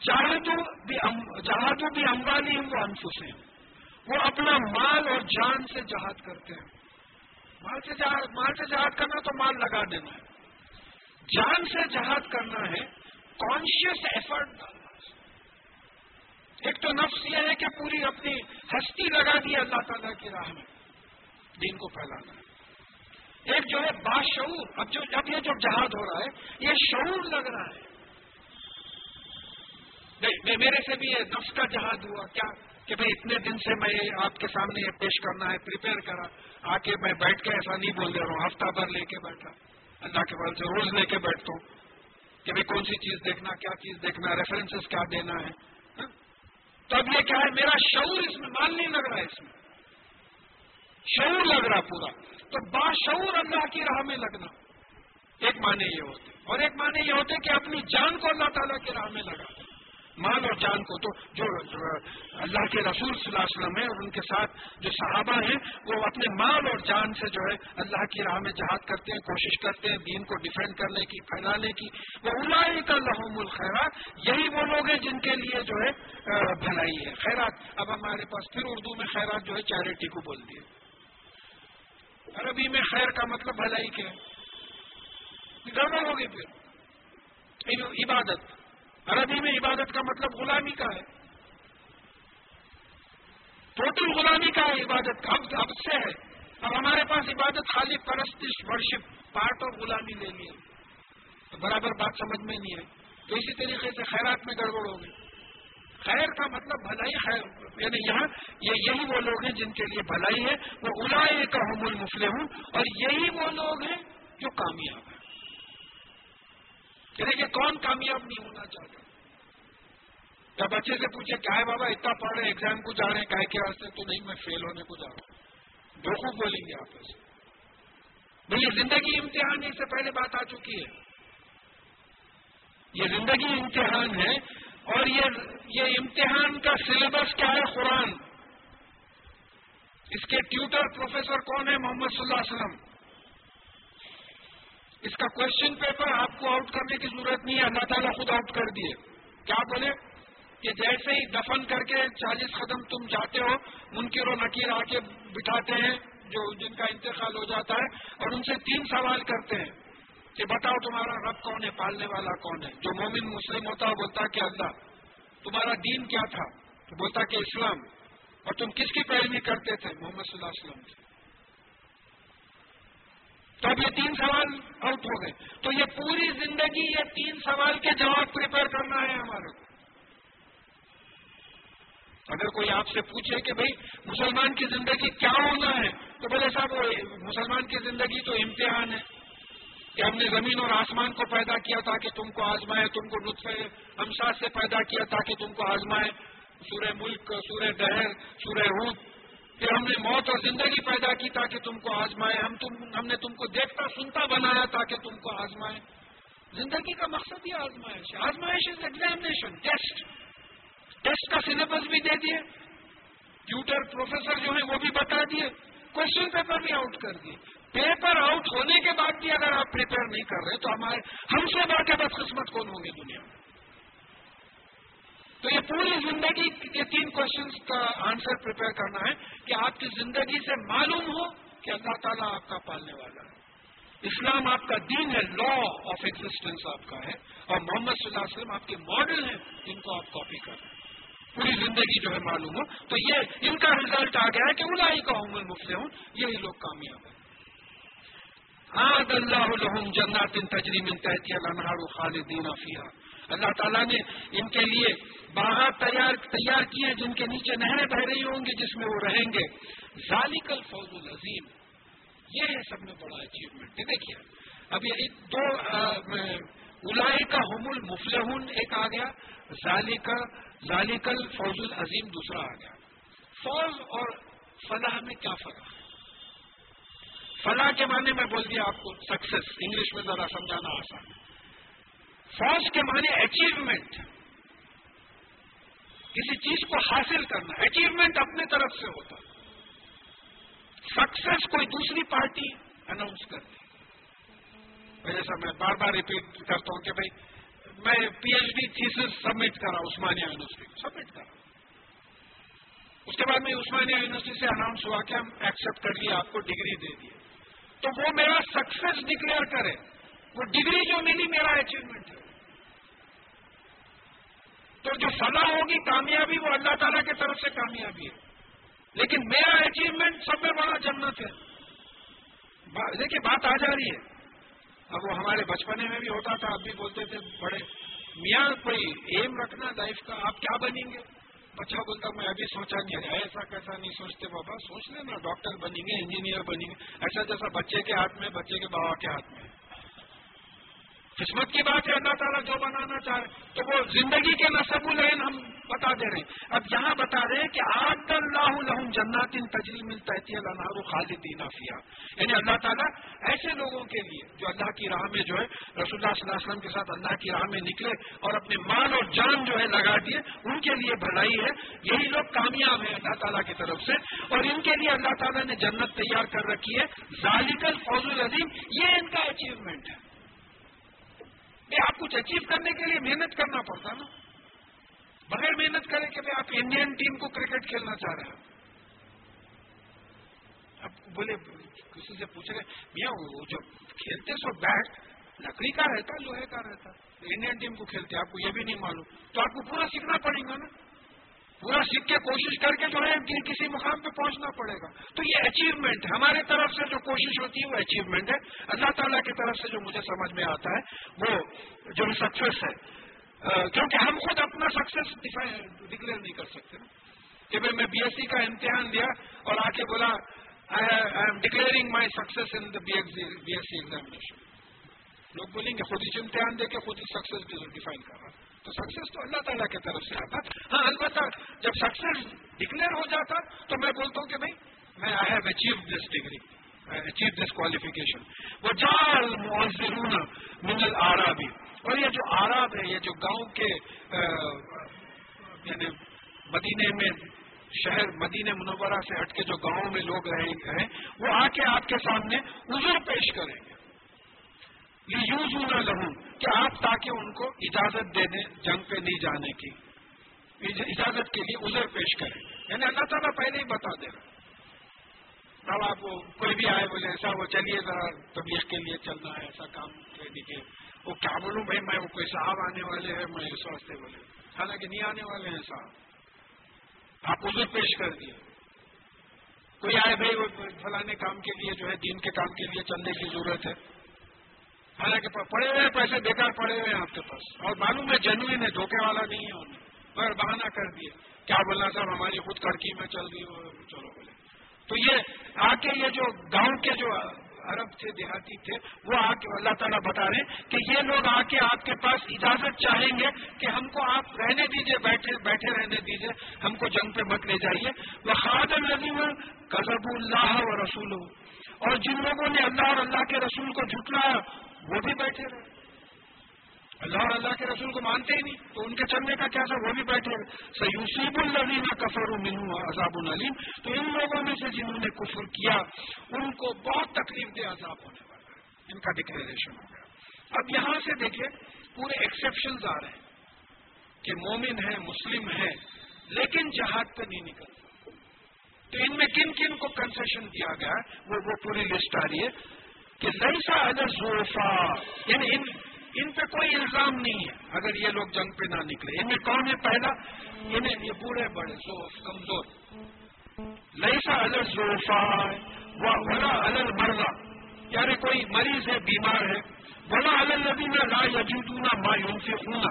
جہادو بھی جہادو بھی امبانی ہوں وہ انفس ہیں وہ اپنا مال اور جان سے جہاد کرتے ہیں۔ مال سے جہاد، مال سے جہاد کرنا تو مال لگا دینا ہے۔ جان سے جہاد کرنا ہے کانشیس ایفرٹ ڈالنا ایک تو نفس یہ ہے کہ پوری اپنی ہستی لگا دی اللہ تعالیٰ کی راہ میں، دین کو پھیلانا۔ ہے ایک جو ہے باشعور اب جو، اب یہ جو جہاد ہو رہا ہے، یہ شعور لگ رہا ہے۔ میرے سے بھی یہ نفس کا جہاد ہوا، کیا کہ بھائی اتنے دن سے میں آپ کے سامنے یہ پیش کرنا ہے پریپیئر کرا آ کے میں بیٹھ کے ایسا نہیں بول دے رہا ہوں، ہفتہ بھر لے کے بیٹھا۔ اللہ کے بال سے روز لے کے بیٹھتا ہوں کہ بھائی کون سی چیز دیکھنا، کیا چیز دیکھنا ریفرنسز کیا دینا ہے۔ ہاں؟ تو اب یہ کیا ہے، میرا شعور اس میں مان نہیں لگ رہا ہے اس میں۔ شعور لگ رہا پورا۔ تو باشعور اللہ کی راہ میں لگنا۔ ایک معنی یہ ہوتے۔ اور ایک معنی یہ ہوتے کہ اپنی جان کو اللہ تعالیٰ کی راہ میں لگا۔ مال اور جان کو تو جو اللہ کے رسول صلی اللہ علیہ وسلم ہے اور ان کے ساتھ جو صحابہ ہیں، وہ اپنے مال اور جان سے جو ہے اللہ کی راہ میں جہاد کرتے ہیں، کوشش کرتے ہیں دین کو ڈیفینڈ کرنے کی، پھیلانے کی۔ وہ الائی کا لحم الخیرات، یہی وہ لوگ ہیں جن کے لیے جو ہے بھلائی ہے۔ خیرات، اب ہمارے پاس پھر اردو میں خیرات جو ہے چیریٹی کو بول دیے عربی میں خیر کا مطلب بھلائی کیا گڑبڑ ہوگی پھر۔ یعنی عبادت۔ عربی میں عبادت کا مطلب غلامی کا ہے۔ ٹوٹل غلامی کا ہے عبادت۔ اب اب سے ہے۔ اب ہمارے پاس عبادت خالی پرستش، ورشپ، پارٹ اور غلامی لے لیے۔ تو برابر بات سمجھ میں نہیں ہے تو اسی طریقے سے خیرات میں گڑبڑ ہو گئی۔ خیر کا مطلب بھلائی، خیر۔ یعنی یہاں یہ یہی وہ لوگ ہیں جن کے لیے بھلائی ہے۔ وہ اڑائے کا حم المفلے ہوں اور یہی وہ لوگ ہیں جو کامیاب ہیں۔ یعنی کہ کون کامیاب نہیں ہونا چاہتا؟ جب بچے سے پوچھے، کیا ہے بابا، اتنا پڑھ رہے ایگزام کو جا رہے ہیں کائے کے واسطے تو نہیں، میں فیل ہونے کو جا رہا ہوں. دو خوب بولیں گے آپ ایسے بھائی، یہ زندگی امتحان اس سے پہلے بات آ چکی ہے۔ یہ زندگی امتحان ہے اور یہ یہ امتحان کا سلیبس کیا ہے؟ قرآن۔ اس کے ٹیوٹر پروفیسر کون ہے؟ محمد صلی اللہ علیہ وسلم۔ اس کا کوشچن پیپر آپ کو آؤٹ کرنے کی ضرورت نہیں ہے، اللہ تعالیٰ خود آؤٹ کر دیے۔ کیا بولے؟ کہ جیسے ہی دفن کر کے چالیس قدم تم جاتے ہو منکر و نکیر آ کے بٹھاتے ہیں، جو جن کا انتقال ہو جاتا ہے، اور ان سے تین سوال کرتے ہیں کہ بتاؤ تمہارا رب کون ہے، پالنے والا کون ہے؟ جو مومن مسلم ہوتا ہے بولتا کہ اللہ، تمہارا دین کیا تھا؟ تو بولتا کہ اسلام۔ اور تم کس کی پیروی کرتے تھے؟ محمد صلی اللہ علیہ وسلم کی۔ تو اب یہ تین سوال آؤٹ ہو گئے۔ تو یہ پوری زندگی یہ تین سوال کے جواب پریپئر کرنا ہے ہمارے کو۔ اگر کوئی آپ سے پوچھے کہ بھائی مسلمان کی زندگی کیا ہونا ہے، تو بولے صاحب، وہ مسلمان کی زندگی تو امتحان ہے۔ کہ ہم نے زمین اور آسمان کو پیدا کیا تاکہ تم کو آزمائے، تم کو نطفے ہمسا سے پیدا کیا تاکہ تم کو آزمائے۔ سورہ ملک، سورہ دہر، سورہ روت پھر ہم نے موت اور زندگی پیدا کی تاکہ تم کو آزمائے۔ ہم تم، ہم نے تم کو دیکھتا، سنتا بنایا تاکہ تم کو آزمائے۔ زندگی کا مقصد ہی آزمائش آزمائش از ایگزامنیشن ٹیسٹ کا سلیبس بھی دے دیے۔ ٹیوٹر پروفیسر جو ہیں وہ بھی بتا دیے۔ کوشچن پیپر بھی آؤٹ کر دیے۔ پیپر آؤٹ ہونے کے بعد بھی اگر آپ پریپیئر نہیں کر رہے تو ہمارے ہم سے بڑھ کے بدقسمت کون ہوں گے دنیا میں؟ تو یہ پوری زندگی کے تین کوشچنس کا آنسر پریپیئر کرنا ہے کہ آپ کی زندگی سے معلوم ہو کہ اللہ تعالیٰ آپ کا پالنے والا ہے۔ اسلام آپ کا دین ہے لا آف ایگزٹینس آپ کا ہے اور محمد صلی اللہ علیہ وسلم آپ کے ماڈل ہیں، جن کو آپ کاپی کر رہے ہیں۔ پوری زندگی جو ہے معلوم ہو۔ تو یہ ان کا ریزلٹ آ گیا ہے کہ الائی کا عمر مفت ہوں یہی لوگ کامیاب ہیں۔ آد اللہ الحم جنات ان تجریم تحتی اللہ خالدین اللہ تعالیٰ نے ان کے لیے باغات تیار تیار کیے جن کے نیچے نہریں بہ رہی ہوں گی جس میں وہ رہیں گے۔ ذالکل فوز العظیم۔ یہ ہے سب میں بڑا اچیومنٹ دیکھیے، اب یہ دو الائی کا حم المفلحون، ایک آ گیا۔ ذالکل فوز العظیم دوسرا آ گیا۔ فوز اور فلاح میں کیا فرق؟ ہے فلاح کے معنی میں بول دیا آپ کو سکسیس انگلش میں ذرا سمجھانا آسان ہے۔ فوج کے معنی اچیومنٹ کسی چیز کو حاصل کرنا اچیومنٹ اپنے طرف سے ہوتا۔ سکسیس کوئی دوسری پارٹی اناؤنس کر دی جیسا میں بار بار ریپیٹ کرتا ہوں کہ بھائی میں P H D thesis submit کرا عثمانیہ یونیورسٹی سبمٹ کرا اس کے بعد میں عثمانیہ یونیورسٹی سے اناؤنس ہوا کہ ہم ایکسپٹ کر لیے، آپ کو ڈگری دے دیے۔ تو وہ میرا سکسیس ڈکلیئر کرے۔ وہ ڈگری جو ملی، میرا اچیومنٹ ہے۔ تو جو فلاح ہوگی، کامیابی، وہ اللہ تعالیٰ کی طرف سے کامیابی ہے۔ لیکن میرا اچیومنٹ سب میں بڑا جنت ہے۔ دیکھیے، بات آ جا رہی ہے۔ اب وہ ہمارے بچپنے میں بھی ہوتا تھا، اب بھی بولتے تھے، بڑے۔ میاں، کوئی ایم رکھنا لائف کا، آپ کیا بنیں گے؟ بچہ بولتا، میں ابھی سوچا نہیں ایسا کیسا نہیں سوچتے بابا، سوچ لینا ڈاکٹر بنیں گے انجینئر بنیں گے۔ ایسا جیسا بچے کے ہاتھ میں، بچے کے بابا کے ہاتھ میں۔ قسمت کی بات ہے، اللہ تعالیٰ جو بنانا چاہے تو وہ زندگی کے نصب العین ہم بتا دے رہے ہیں۔ اب یہاں بتا رہے ہیں کہ آد اللہ الحم جنات ان تجریم تحتی اللہ خالدین فیا یعنی اللہ تعالیٰ ایسے لوگوں کے لیے جو اللہ کی راہ میں جو ہے، رسول اللہ صلی اللہ علیہ وسلم کے ساتھ اللہ کی راہ میں نکلے اور اپنے مان اور جان جو ہے لگا دیے، ان کے لیے بھلائی ہے۔ یہی لوگ کامیاب ہیں اللہ تعالیٰ کی طرف سے۔ اور ان کے لیے اللہ تعالیٰ نے جنت تیار کر رکھی ہے۔ ذالکل فوز العظیم، یہ ان کا اچیومنٹ ہے۔ آپ کچھ اچیو کرنے کے لیے محنت کرنا پڑتا نا۔ بغیر محنت کرے کہ آپ انڈین ٹیم کو کرکٹ کھیلنا چاہ رہے ہیں آپ بولے، کسی سے پوچھ رہے میاں، وہ جو کھیلتے سو بیٹ لکڑی کا رہتا، لوہے کا رہتا انڈین ٹیم کو کھیلتے، آپ کو یہ بھی نہیں معلوم۔ تو آپ کو پورا سیکھنا پڑے گا نا۔ پورا سیکھ کے کوشش کر کے جو ہے کسی مقام پہ پہنچنا پڑے گا۔ تو یہ اچیومنٹ ہمارے طرف سے جو کوشش ہوتی ہے وہ اچیومنٹ ہے۔ اللہ تعالیٰ کی طرف سے جو مجھے سمجھ میں آتا ہے، وہ جو سکسیس ہے۔ کیونکہ ہم خود اپنا سکسیس ڈکلیئر نہیں کر سکتے کہ بھائی میں بی ایس سی کا امتحان دیا اور آ کے بولا I am declaring my success in B S C examination لوگ بولیں گے، خود ہی امتحان دے کے خود ہی سکسیس ڈیفائن کر رہا تو سکسیس تو اللہ تعالیٰ کی طرف سے آتا ہاں البتہ جب سکسیس ڈکلیئر ہو جاتا تو میں بولتا ہوں کہ بھائی، میں I have achieve this degree achieve this qualification وہ جال معذرون من العرابی اور یہ جو آراب ہے، یہ جو گاؤں کے یعنی مدینے میں، شہر مدینہ منورہ سے ہٹ کے جو گاؤں میں لوگ رہے ہیں، وہ آ کے آپ کے سامنے عذر پیش کریں گے۔ یہ یوز نہ کہ آپ تاکہ ان کو اجازت دے دیں جنگ پہ نہیں جانے کی، اجازت کے لیے ازر پیش کریں۔ یعنی اللہ تعالیٰ پہلے ہی بتا دے رہا۔ اب آپ کو کوئی بھی آئے بولے ایسا وہ چلیے ذرا طبیعت کے لیے چلنا ہے، ایسا کام کر دیجیے وہ کیا بولوں بھائی، میں وہ کوئی صاحب آنے والے ہیں، میں اس واسطے بولے۔ حالانکہ نہیں آنے والے ہیں صاحب۔ آپ ازر پیش کر دیے۔ کوئی آئے بھائی، وہ فلانے کام کے لیے جو ہے، دین کے کام کے لیے چلنے کی ضرورت ہے۔ حالانکہ پڑے ہوئے ہیں، پیسے بیکار پڑے ہوئے ہیں آپ کے پاس۔ اور معلوم ہے جنوین ہے، دھوکے والا نہیں ہے انہیں مگر بہانہ کر دیے۔ کیا بولنا صاحب، ہماری خود کڑکی میں چل رہی ہو، چلو بولے۔ تو یہ آ کے یہ جو گاؤں کے جو عرب تھے، دیہاتی تھے، وہ آ کے اللہ تعالیٰ بتا رہے ہیں کہ یہ لوگ آ کے آپ کے پاس اجازت چاہیں گے کہ ہم کو آپ رہنے دیجیے، بیٹھے بیٹھے رہنے دیجیے، ہم کو جنگ پہ مت لے جائیے۔ وہ خادم النظیم قزب اللہ و رسول اور جن لوگوں نے اللہ اور اللہ کے رسول کو جھٹلایا وہ بھی بیٹھے رہے اللہ اور اللہ کے رسول کو مانتے ہی نہیں۔ تو ان کے چلنے کا کیا تھا؟ وہ بھی بیٹھے سیوسیب النین کفر منہ عذاب العلیم تو ان لوگوں میں سے جنہوں نے کفر کیا، ان کو بہت تکلیف دے عذاب ہونے والا ہے۔ ان کا ڈکلیریشن ہو گیا۔ اب یہاں سے دیکھیں، پورے ایکسیپشنز آ رہے ہیں کہ مومن ہے، مسلم ہے، لیکن جہاد پہ نہیں نکل تو ان میں کن کن کو کنسیشن دیا گیا ہے؟ وہ وہ پوری لسٹ آ رہی ہے۔ کہ لئیسا اگر زوفا یعنی ان ان پہ کوئی الزام نہیں ہے۔ اگر یہ لوگ جنگ پہ نہ نکلے۔ ان میں کون ہے پہلا انہیں یہ بوڑھے، بڑے زوف کمزور۔ لئیسا الر زوفا ولا الر مرغا یعنی کوئی مریض ہے، بیمار ہے، ولا الر نبی میں لا یجودنا ما ينفقون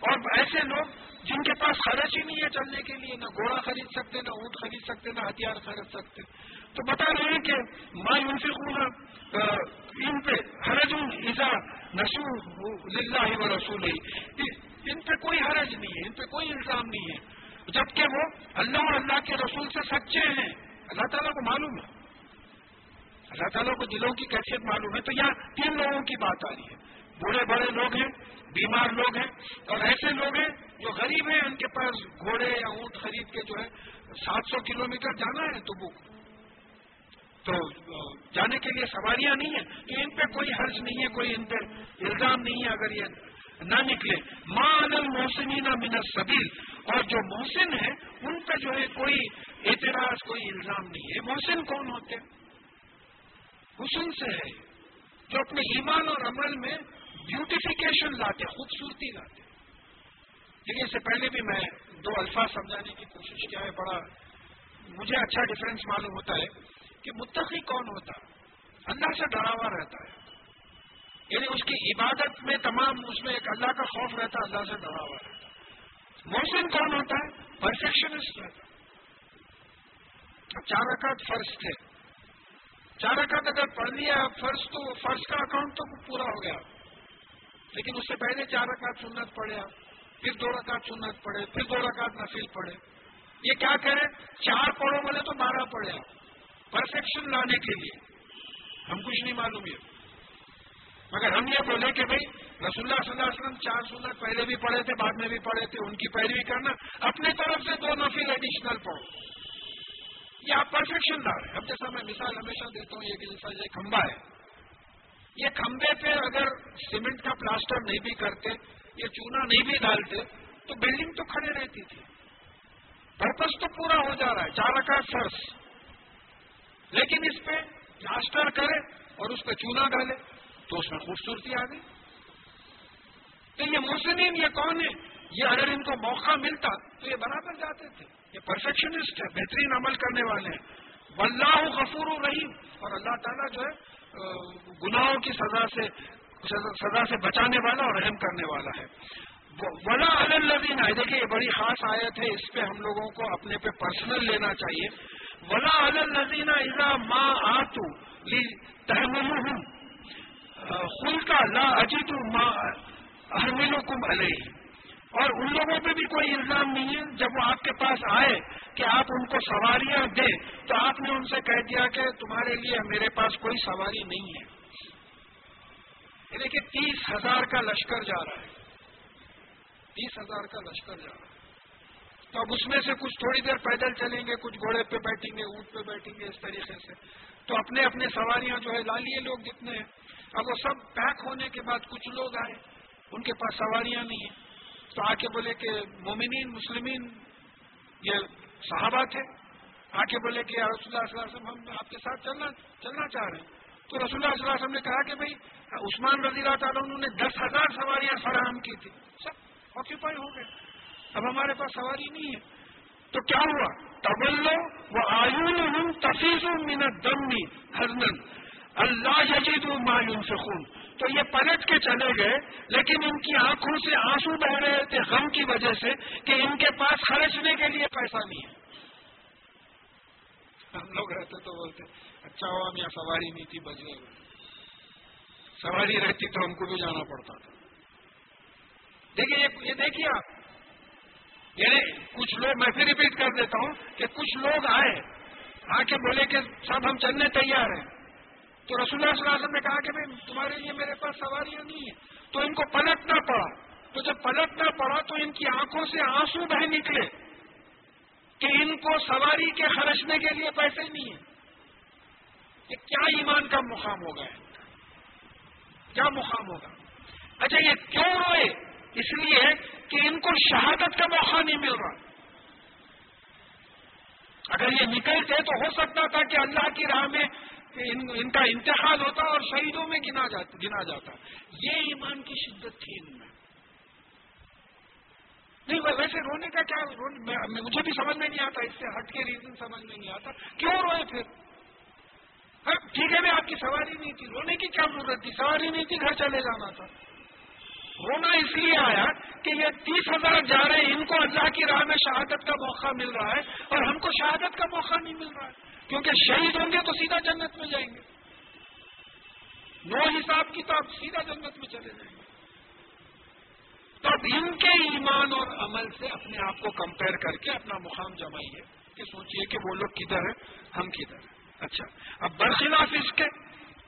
اور ایسے لوگ جن کے پاس خرچ ہی نہیں ہے چلنے کے لیے، نہ گھوڑا خرید سکتے، نہ اونٹ خرید سکتے، نہ ہتھیار خرید سکتے۔ تو بتا رہے ہیں کہ ما ينفقون ان پہ حرج ایزا نسو للہ و رسول ان پہ کوئی حرج نہیں ہے، ان پہ کوئی الزام نہیں ہے۔ جبکہ وہ اللہ اور اللہ کے رسول سے سچے ہیں۔ اللہ تعالیٰ کو معلوم ہے۔ اللہ تعالیٰ کو دلوں کی کیفیت معلوم ہے۔ تو یہاں تین لوگوں کی بات آ رہی ہے۔ بوڑھے بڑے لوگ ہیں، بیمار لوگ ہیں، اور ایسے لوگ ہیں جو غریب ہیں، ان کے پاس گھوڑے یا اونٹ خرید کے جو ہے، سات سو کلو میٹر جانا ہے تو وہ تو جانے کے لیے سواریاں نہیں ہیں۔ تو ان پہ کوئی حرض نہیں ہے، کوئی ان پہ الزام نہیں ہے۔ اگر یہ نہ نکلے ماں انل نہ من سبیل اور جو محسن ہیں، ان پہ جو ہے کوئی اعتراض، کوئی الزام نہیں ہے۔ محسن کون ہوتے حسن سے ہے۔ جو اپنے ایمان اور عمل میں بیوٹیفیکیشن لاتے خوبصورتی لاتے لیکن اس سے پہلے بھی میں دو الفاظ سمجھانے کی کوشش کیا ہے، بڑا مجھے اچھا ڈفرینس معلوم ہوتا ہے۔ کہ متقی کون ہوتا اللہ سے ڈرا ہوا رہتا ہے۔ یعنی اس کی عبادت میں تمام اس میں ایک اللہ کا خوف رہتا اللہ سے ڈرا ہوا رہتا محسن کون ہوتا ہے؟ پرفیکشنسٹ رہتا چار رکعت فرض تھے۔ چار رکعت اگر پڑھ لیا، فرض تو، فرض کا اکاؤنٹ تو پورا ہو گیا۔ لیکن اس سے پہلے چار رکعت سنت پڑے پھر دو رکعت سنت پڑے پھر دو رکعت نفیل پڑے یہ کیا کرے چار پڑھو بولے تو بارہ پڑے آپ۔ پرفیکشن لانے کے لیے۔ ہم کچھ نہیں معلوم یہ۔ مگر ہم یہ بولے کہ بھائی، رسول اللہ صلی اللہ علیہ وسلم چار سنت پہلے بھی پڑھے تھے، بعد میں بھی پڑھے تھے، ان کی پیروی کرنا۔ اپنے طرف سے دو نفل ایڈیشنل پڑھو۔ یہ آپ پرفیکشن لا رہے اب جیسا میں مثال ہمیشہ دیتا ہوں، یہ کہ جیسا یہ کھمبا ہے۔ یہ کھمبے پہ اگر سیمنٹ کا پلاسٹر نہیں بھی کرتے، یہ چونا نہیں بھی ڈالتے، تو بلڈنگ تو کھڑے رہتی تھی۔ پرپز تو پورا ہو جا رہا ہے۔ چار اکاش فرس لیکن اس پہ پلاسٹر کرے اور اس پہ چونا ڈالے تو اس میں خوبصورتی آ گئی۔ تو یہ محسنین یہ کون ہے یہ اگر ان کو موقع ملتا تو یہ برابر جاتے تھے۔ یہ پرفیکشنسٹ ہے بہترین عمل کرنے والے ہیں۔ واللہ غفور الرحیم۔ اور اللہ تعالیٰ جو ہے گناہوں کی سزا سے سزا سے بچانے والا اور رحم کرنے والا ہے۔ ولا الدین آئے دیکھیے، یہ بڑی خاص آیت ہے۔ اس پہ ہم لوگوں کو اپنے پہ پرسنل لینا چاہیے۔ ولا الزین اذا ماں آتو تحمل خل کا لا اجیت ماں احمل کم علیہ اور ان لوگوں پہ بھی کوئی الزام نہیں ہے، جب وہ آپ کے پاس آئے کہ آپ ان کو سواریاں دیں، تو آپ نے ان سے کہہ دیا کہ تمہارے لیے میرے پاس کوئی سواری نہیں ہے۔ دیکھیے، تیس ہزار کا لشکر جا رہا ہے۔ تیس ہزار کا لشکر جا رہا ہے۔ تو اب اس میں سے کچھ تھوڑی دیر پیدل چلیں گے، کچھ گھوڑے پہ بیٹھیں گے، اونٹ پہ بیٹھیں گے، اس طریقے سے۔ تو اپنے اپنے سواریاں جو ہے، لا لیے لوگ جتنے ہیں۔ اب وہ سب پیک ہونے کے بعد کچھ لوگ آئے۔ ان کے پاس سواریاں نہیں ہیں۔ تو آ کے بولے کہ مومنین، مسلمین، یہ صحابہ تھے۔ آ کے بولے کہ رسول اللہ صلی اللہ علیہ وسلم، ہم آپ کے ساتھ چلنا چلنا چاہ رہے ہیں۔ تو رسول اللہ صلی اللہ علیہ وسلم نے کہا کہ بھائی، عثمان رضی اللہ تعالیٰ انہوں نے دس ہزار سواریاں فراہم کی تھی سب آکوپائی ہو گئے۔ اب ہمارے پاس سواری نہیں ہے۔ تو کیا ہوا؟ تبلو وہ آیون تفیظ منت دمنی ہرنن اللہ ججید مایون سے خون تو یہ پلٹ کے چلے گئے، لیکن ان کی آنکھوں سے آنسو بہ رہے تھے غم کی وجہ سے کہ ان کے پاس خرچنے کے لیے پیسہ نہیں ہے۔ ہم لوگ رہتے تو بولتے اچھا ہوا ہم یہاں سواری نہیں تھی بج گئے۔ سواری رہتی تو ہم کو بھی جانا پڑتا تھا۔ دیکھیے یہ دیکھیے آپ۔ یعنی کچھ لوگ میں پھر ریپیٹ کر دیتا ہوں کہ کچھ لوگ آئے آ کے بولے کہ صاحب ہم چلنے تیار ہیں۔ تو رسول اللہ صلی اللہ علیہ وسلم نے کہا کہ بھائی، تمہارے لیے میرے پاس سواریاں نہیں ہیں۔ تو ان کو پلٹنا پڑا۔ تو جب پلٹنا پڑا تو ان کی آنکھوں سے آنسو بہ نکلے کہ ان کو سواری کے خرچنے کے لیے پیسے نہیں ہیں۔ یہ کیا ایمان کا مقام ہوگا؟ کیا مقام ہوگا؟ اچھا یہ کیوں روئے؟ اس لیے کہ ان کو شہادت کا موقع نہیں مل رہا۔ اگر یہ نکلتے تو ہو سکتا تھا کہ اللہ کی راہ میں ان کا انتخاب ہوتا اور شہیدوں میں گنا جاتا گنا جاتا۔ یہ ایمان کی شدت تھی ان میں۔ نہیں ویسے رونے کا کیا مجھے بھی سمجھ میں نہیں آتا، اس سے ہٹ کے ریزن سمجھ میں نہیں آتا۔ کیوں روئے پھر؟ ہاں، ٹھیک ہے، میں آپ کی سواری نہیں تھی۔ رونے کی کیا ضرورت تھی؟ سواری نہیں تھی، گھر چلے جانا تھا۔ رونا اس لیے آیا کہ یہ تیس ہزار جا رہے ہیں، ان کو اللہ کی راہ میں شہادت کا موقع مل رہا ہے اور ہم کو شہادت کا موقع نہیں مل رہا ہے۔ کیونکہ شہید ہوں گے تو سیدھا جنت میں جائیں گے۔ نو حساب کی تو آپ سیدھا جنت میں چلے جائیں گے۔ تو اب ان کے ایمان اور عمل سے اپنے آپ کو کمپیئر کر کے اپنا مقام جمائیے۔ کہ سوچئے کہ وہ لوگ کدھر ہیں، ہم کدھر ہیں۔ اچھا اب برخلاف اس کے،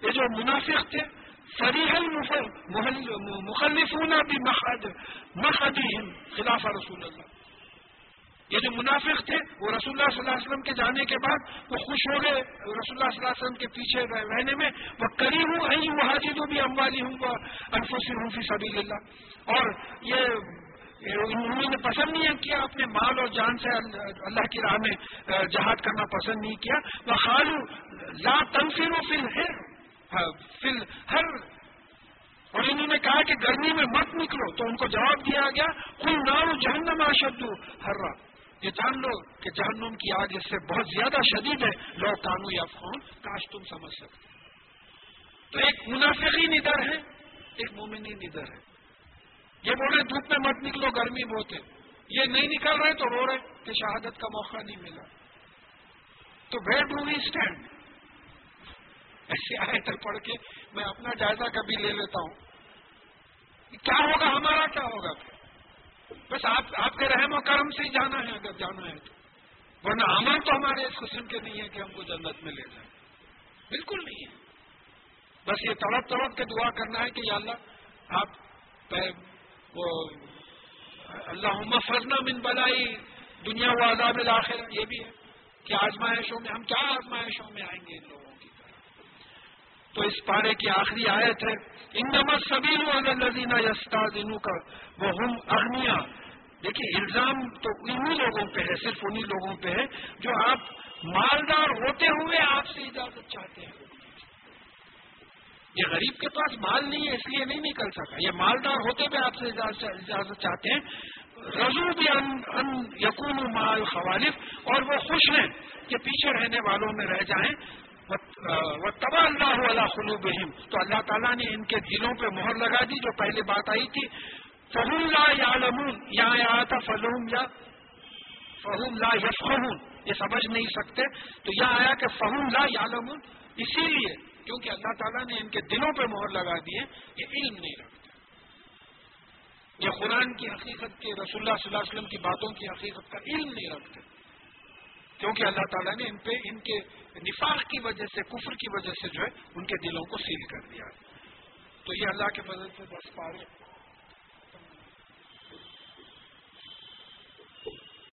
یہ جو منافق تھے فریح مخلفون بھی مخدی خلاف رسول اللہ. یہ جو منافق تھے، وہ رسول اللہ صلی اللہ علیہ وسلم کے جانے کے بعد وہ خوش ہو گئے. رسول اللہ صلی اللہ علیہ وسلم کے پیچھے رہنے میں وہ کری ہوں اہم وہ حاجی بھی اموالی ہوں وہ انفسر ہوں فی سبیل اللہ. اور یہ انہوں نے پسند نہیں کیا، اپنے مال اور جان سے اللہ کی راہ میں جہاد کرنا پسند نہیں کیا. وہ خالو لا تنفر و فل ہے ہر اور انہوں نے کہا کہ گرمی میں مت نکلو۔ تو ان کو جواب دیا گیا خود نام جہنم اشدو۔ ہر رات یہ جان لو کہ جہنم کی آگ اس سے بہت زیادہ شدید ہے۔ لو کانو یا فون کاش تم سمجھ سکتے۔ تو ایک منافقی ندر ہے ایک مومنی ندر ہے یہ بول رہے دھوپ میں مت نکلو، گرمی بہت ہے۔ یہ نہیں نکل رہے تو رو رہے کہ شہادت کا موقع نہیں ملا۔ تو ویئر ڈو وی اسٹینڈ ایسے آئے تک پڑھ کے میں اپنا جائزہ کبھی لے لیتا ہوں۔ کیا ہوگا؟ ہمارا کیا ہوگا پھر؟ بس آپ آپ کے رحم و کرم سے ہی جانا ہے اگر جانا ہے تو۔ ورنہ عمل تو ہمارے اس قسم کے نہیں ہے کہ ہم کو جنت میں لے جائیں۔ بالکل نہیں ہے۔ بس یہ تڑپ تڑپ کے دعا کرنا ہے کہ یا اللہ، آپ وہ اللہ فضنا من بلائی دنیا و عذاب الآخر یہ بھی ہے کہ آزمائشوں میں، ہم کیا آزمائشوں میں آئیں گے ان لوگوں تو اس پارے کی آخری آیت ہے ان نمت سبھی لذینہ کا وہ ہم اہمیہ دیکھیے، الزام تو انہیں لوگوں پہ ہے، صرف انہیں لوگوں پہ ہے جو آپ مالدار ہوتے ہوئے آپ سے اجازت چاہتے ہیں۔ یہ غریب کے پاس مال نہیں ہے، اس لیے نہیں نکل سکا۔ یہ مالدار ہوتے ہوئے آپ سے اجازت چاہتے ہیں۔ رضو بھی ان یقون مال خوالف اور وہ خوش ہیں کہ پیچھے رہنے والوں میں رہ جائیں۔ وہ تبا اللہ علیہ خلوب تو اللہ تعالیٰ نے ان کے دلوں پہ مہر لگا دی، جو پہلے بات آئی تھی فہم لا یا لمون یہاں آیا تھا فلوم یا فہم لا یفہم یہ سمجھ نہیں سکتے۔ تو یہاں آیا کہ فہم لا یا لمون اسی لیے کیونکہ اللہ تعالیٰ نے ان کے دلوں پہ مہر لگا دی ہے، یہ علم نہیں رکھتے یہ قرآن کی حقیقت کے، رسول اللہ صلی اللہ علیہ وسلم کی باتوں کی حقیقت کا علم نہیں رکھتے۔ کیونکہ اللہ تعالیٰ نے ان پہ، ان کے نفاق کی وجہ سے، کفر کی وجہ سے جو ہے، ان کے دلوں کو سیل کر دیا۔ تو یہ اللہ کے فضل سے بس پارے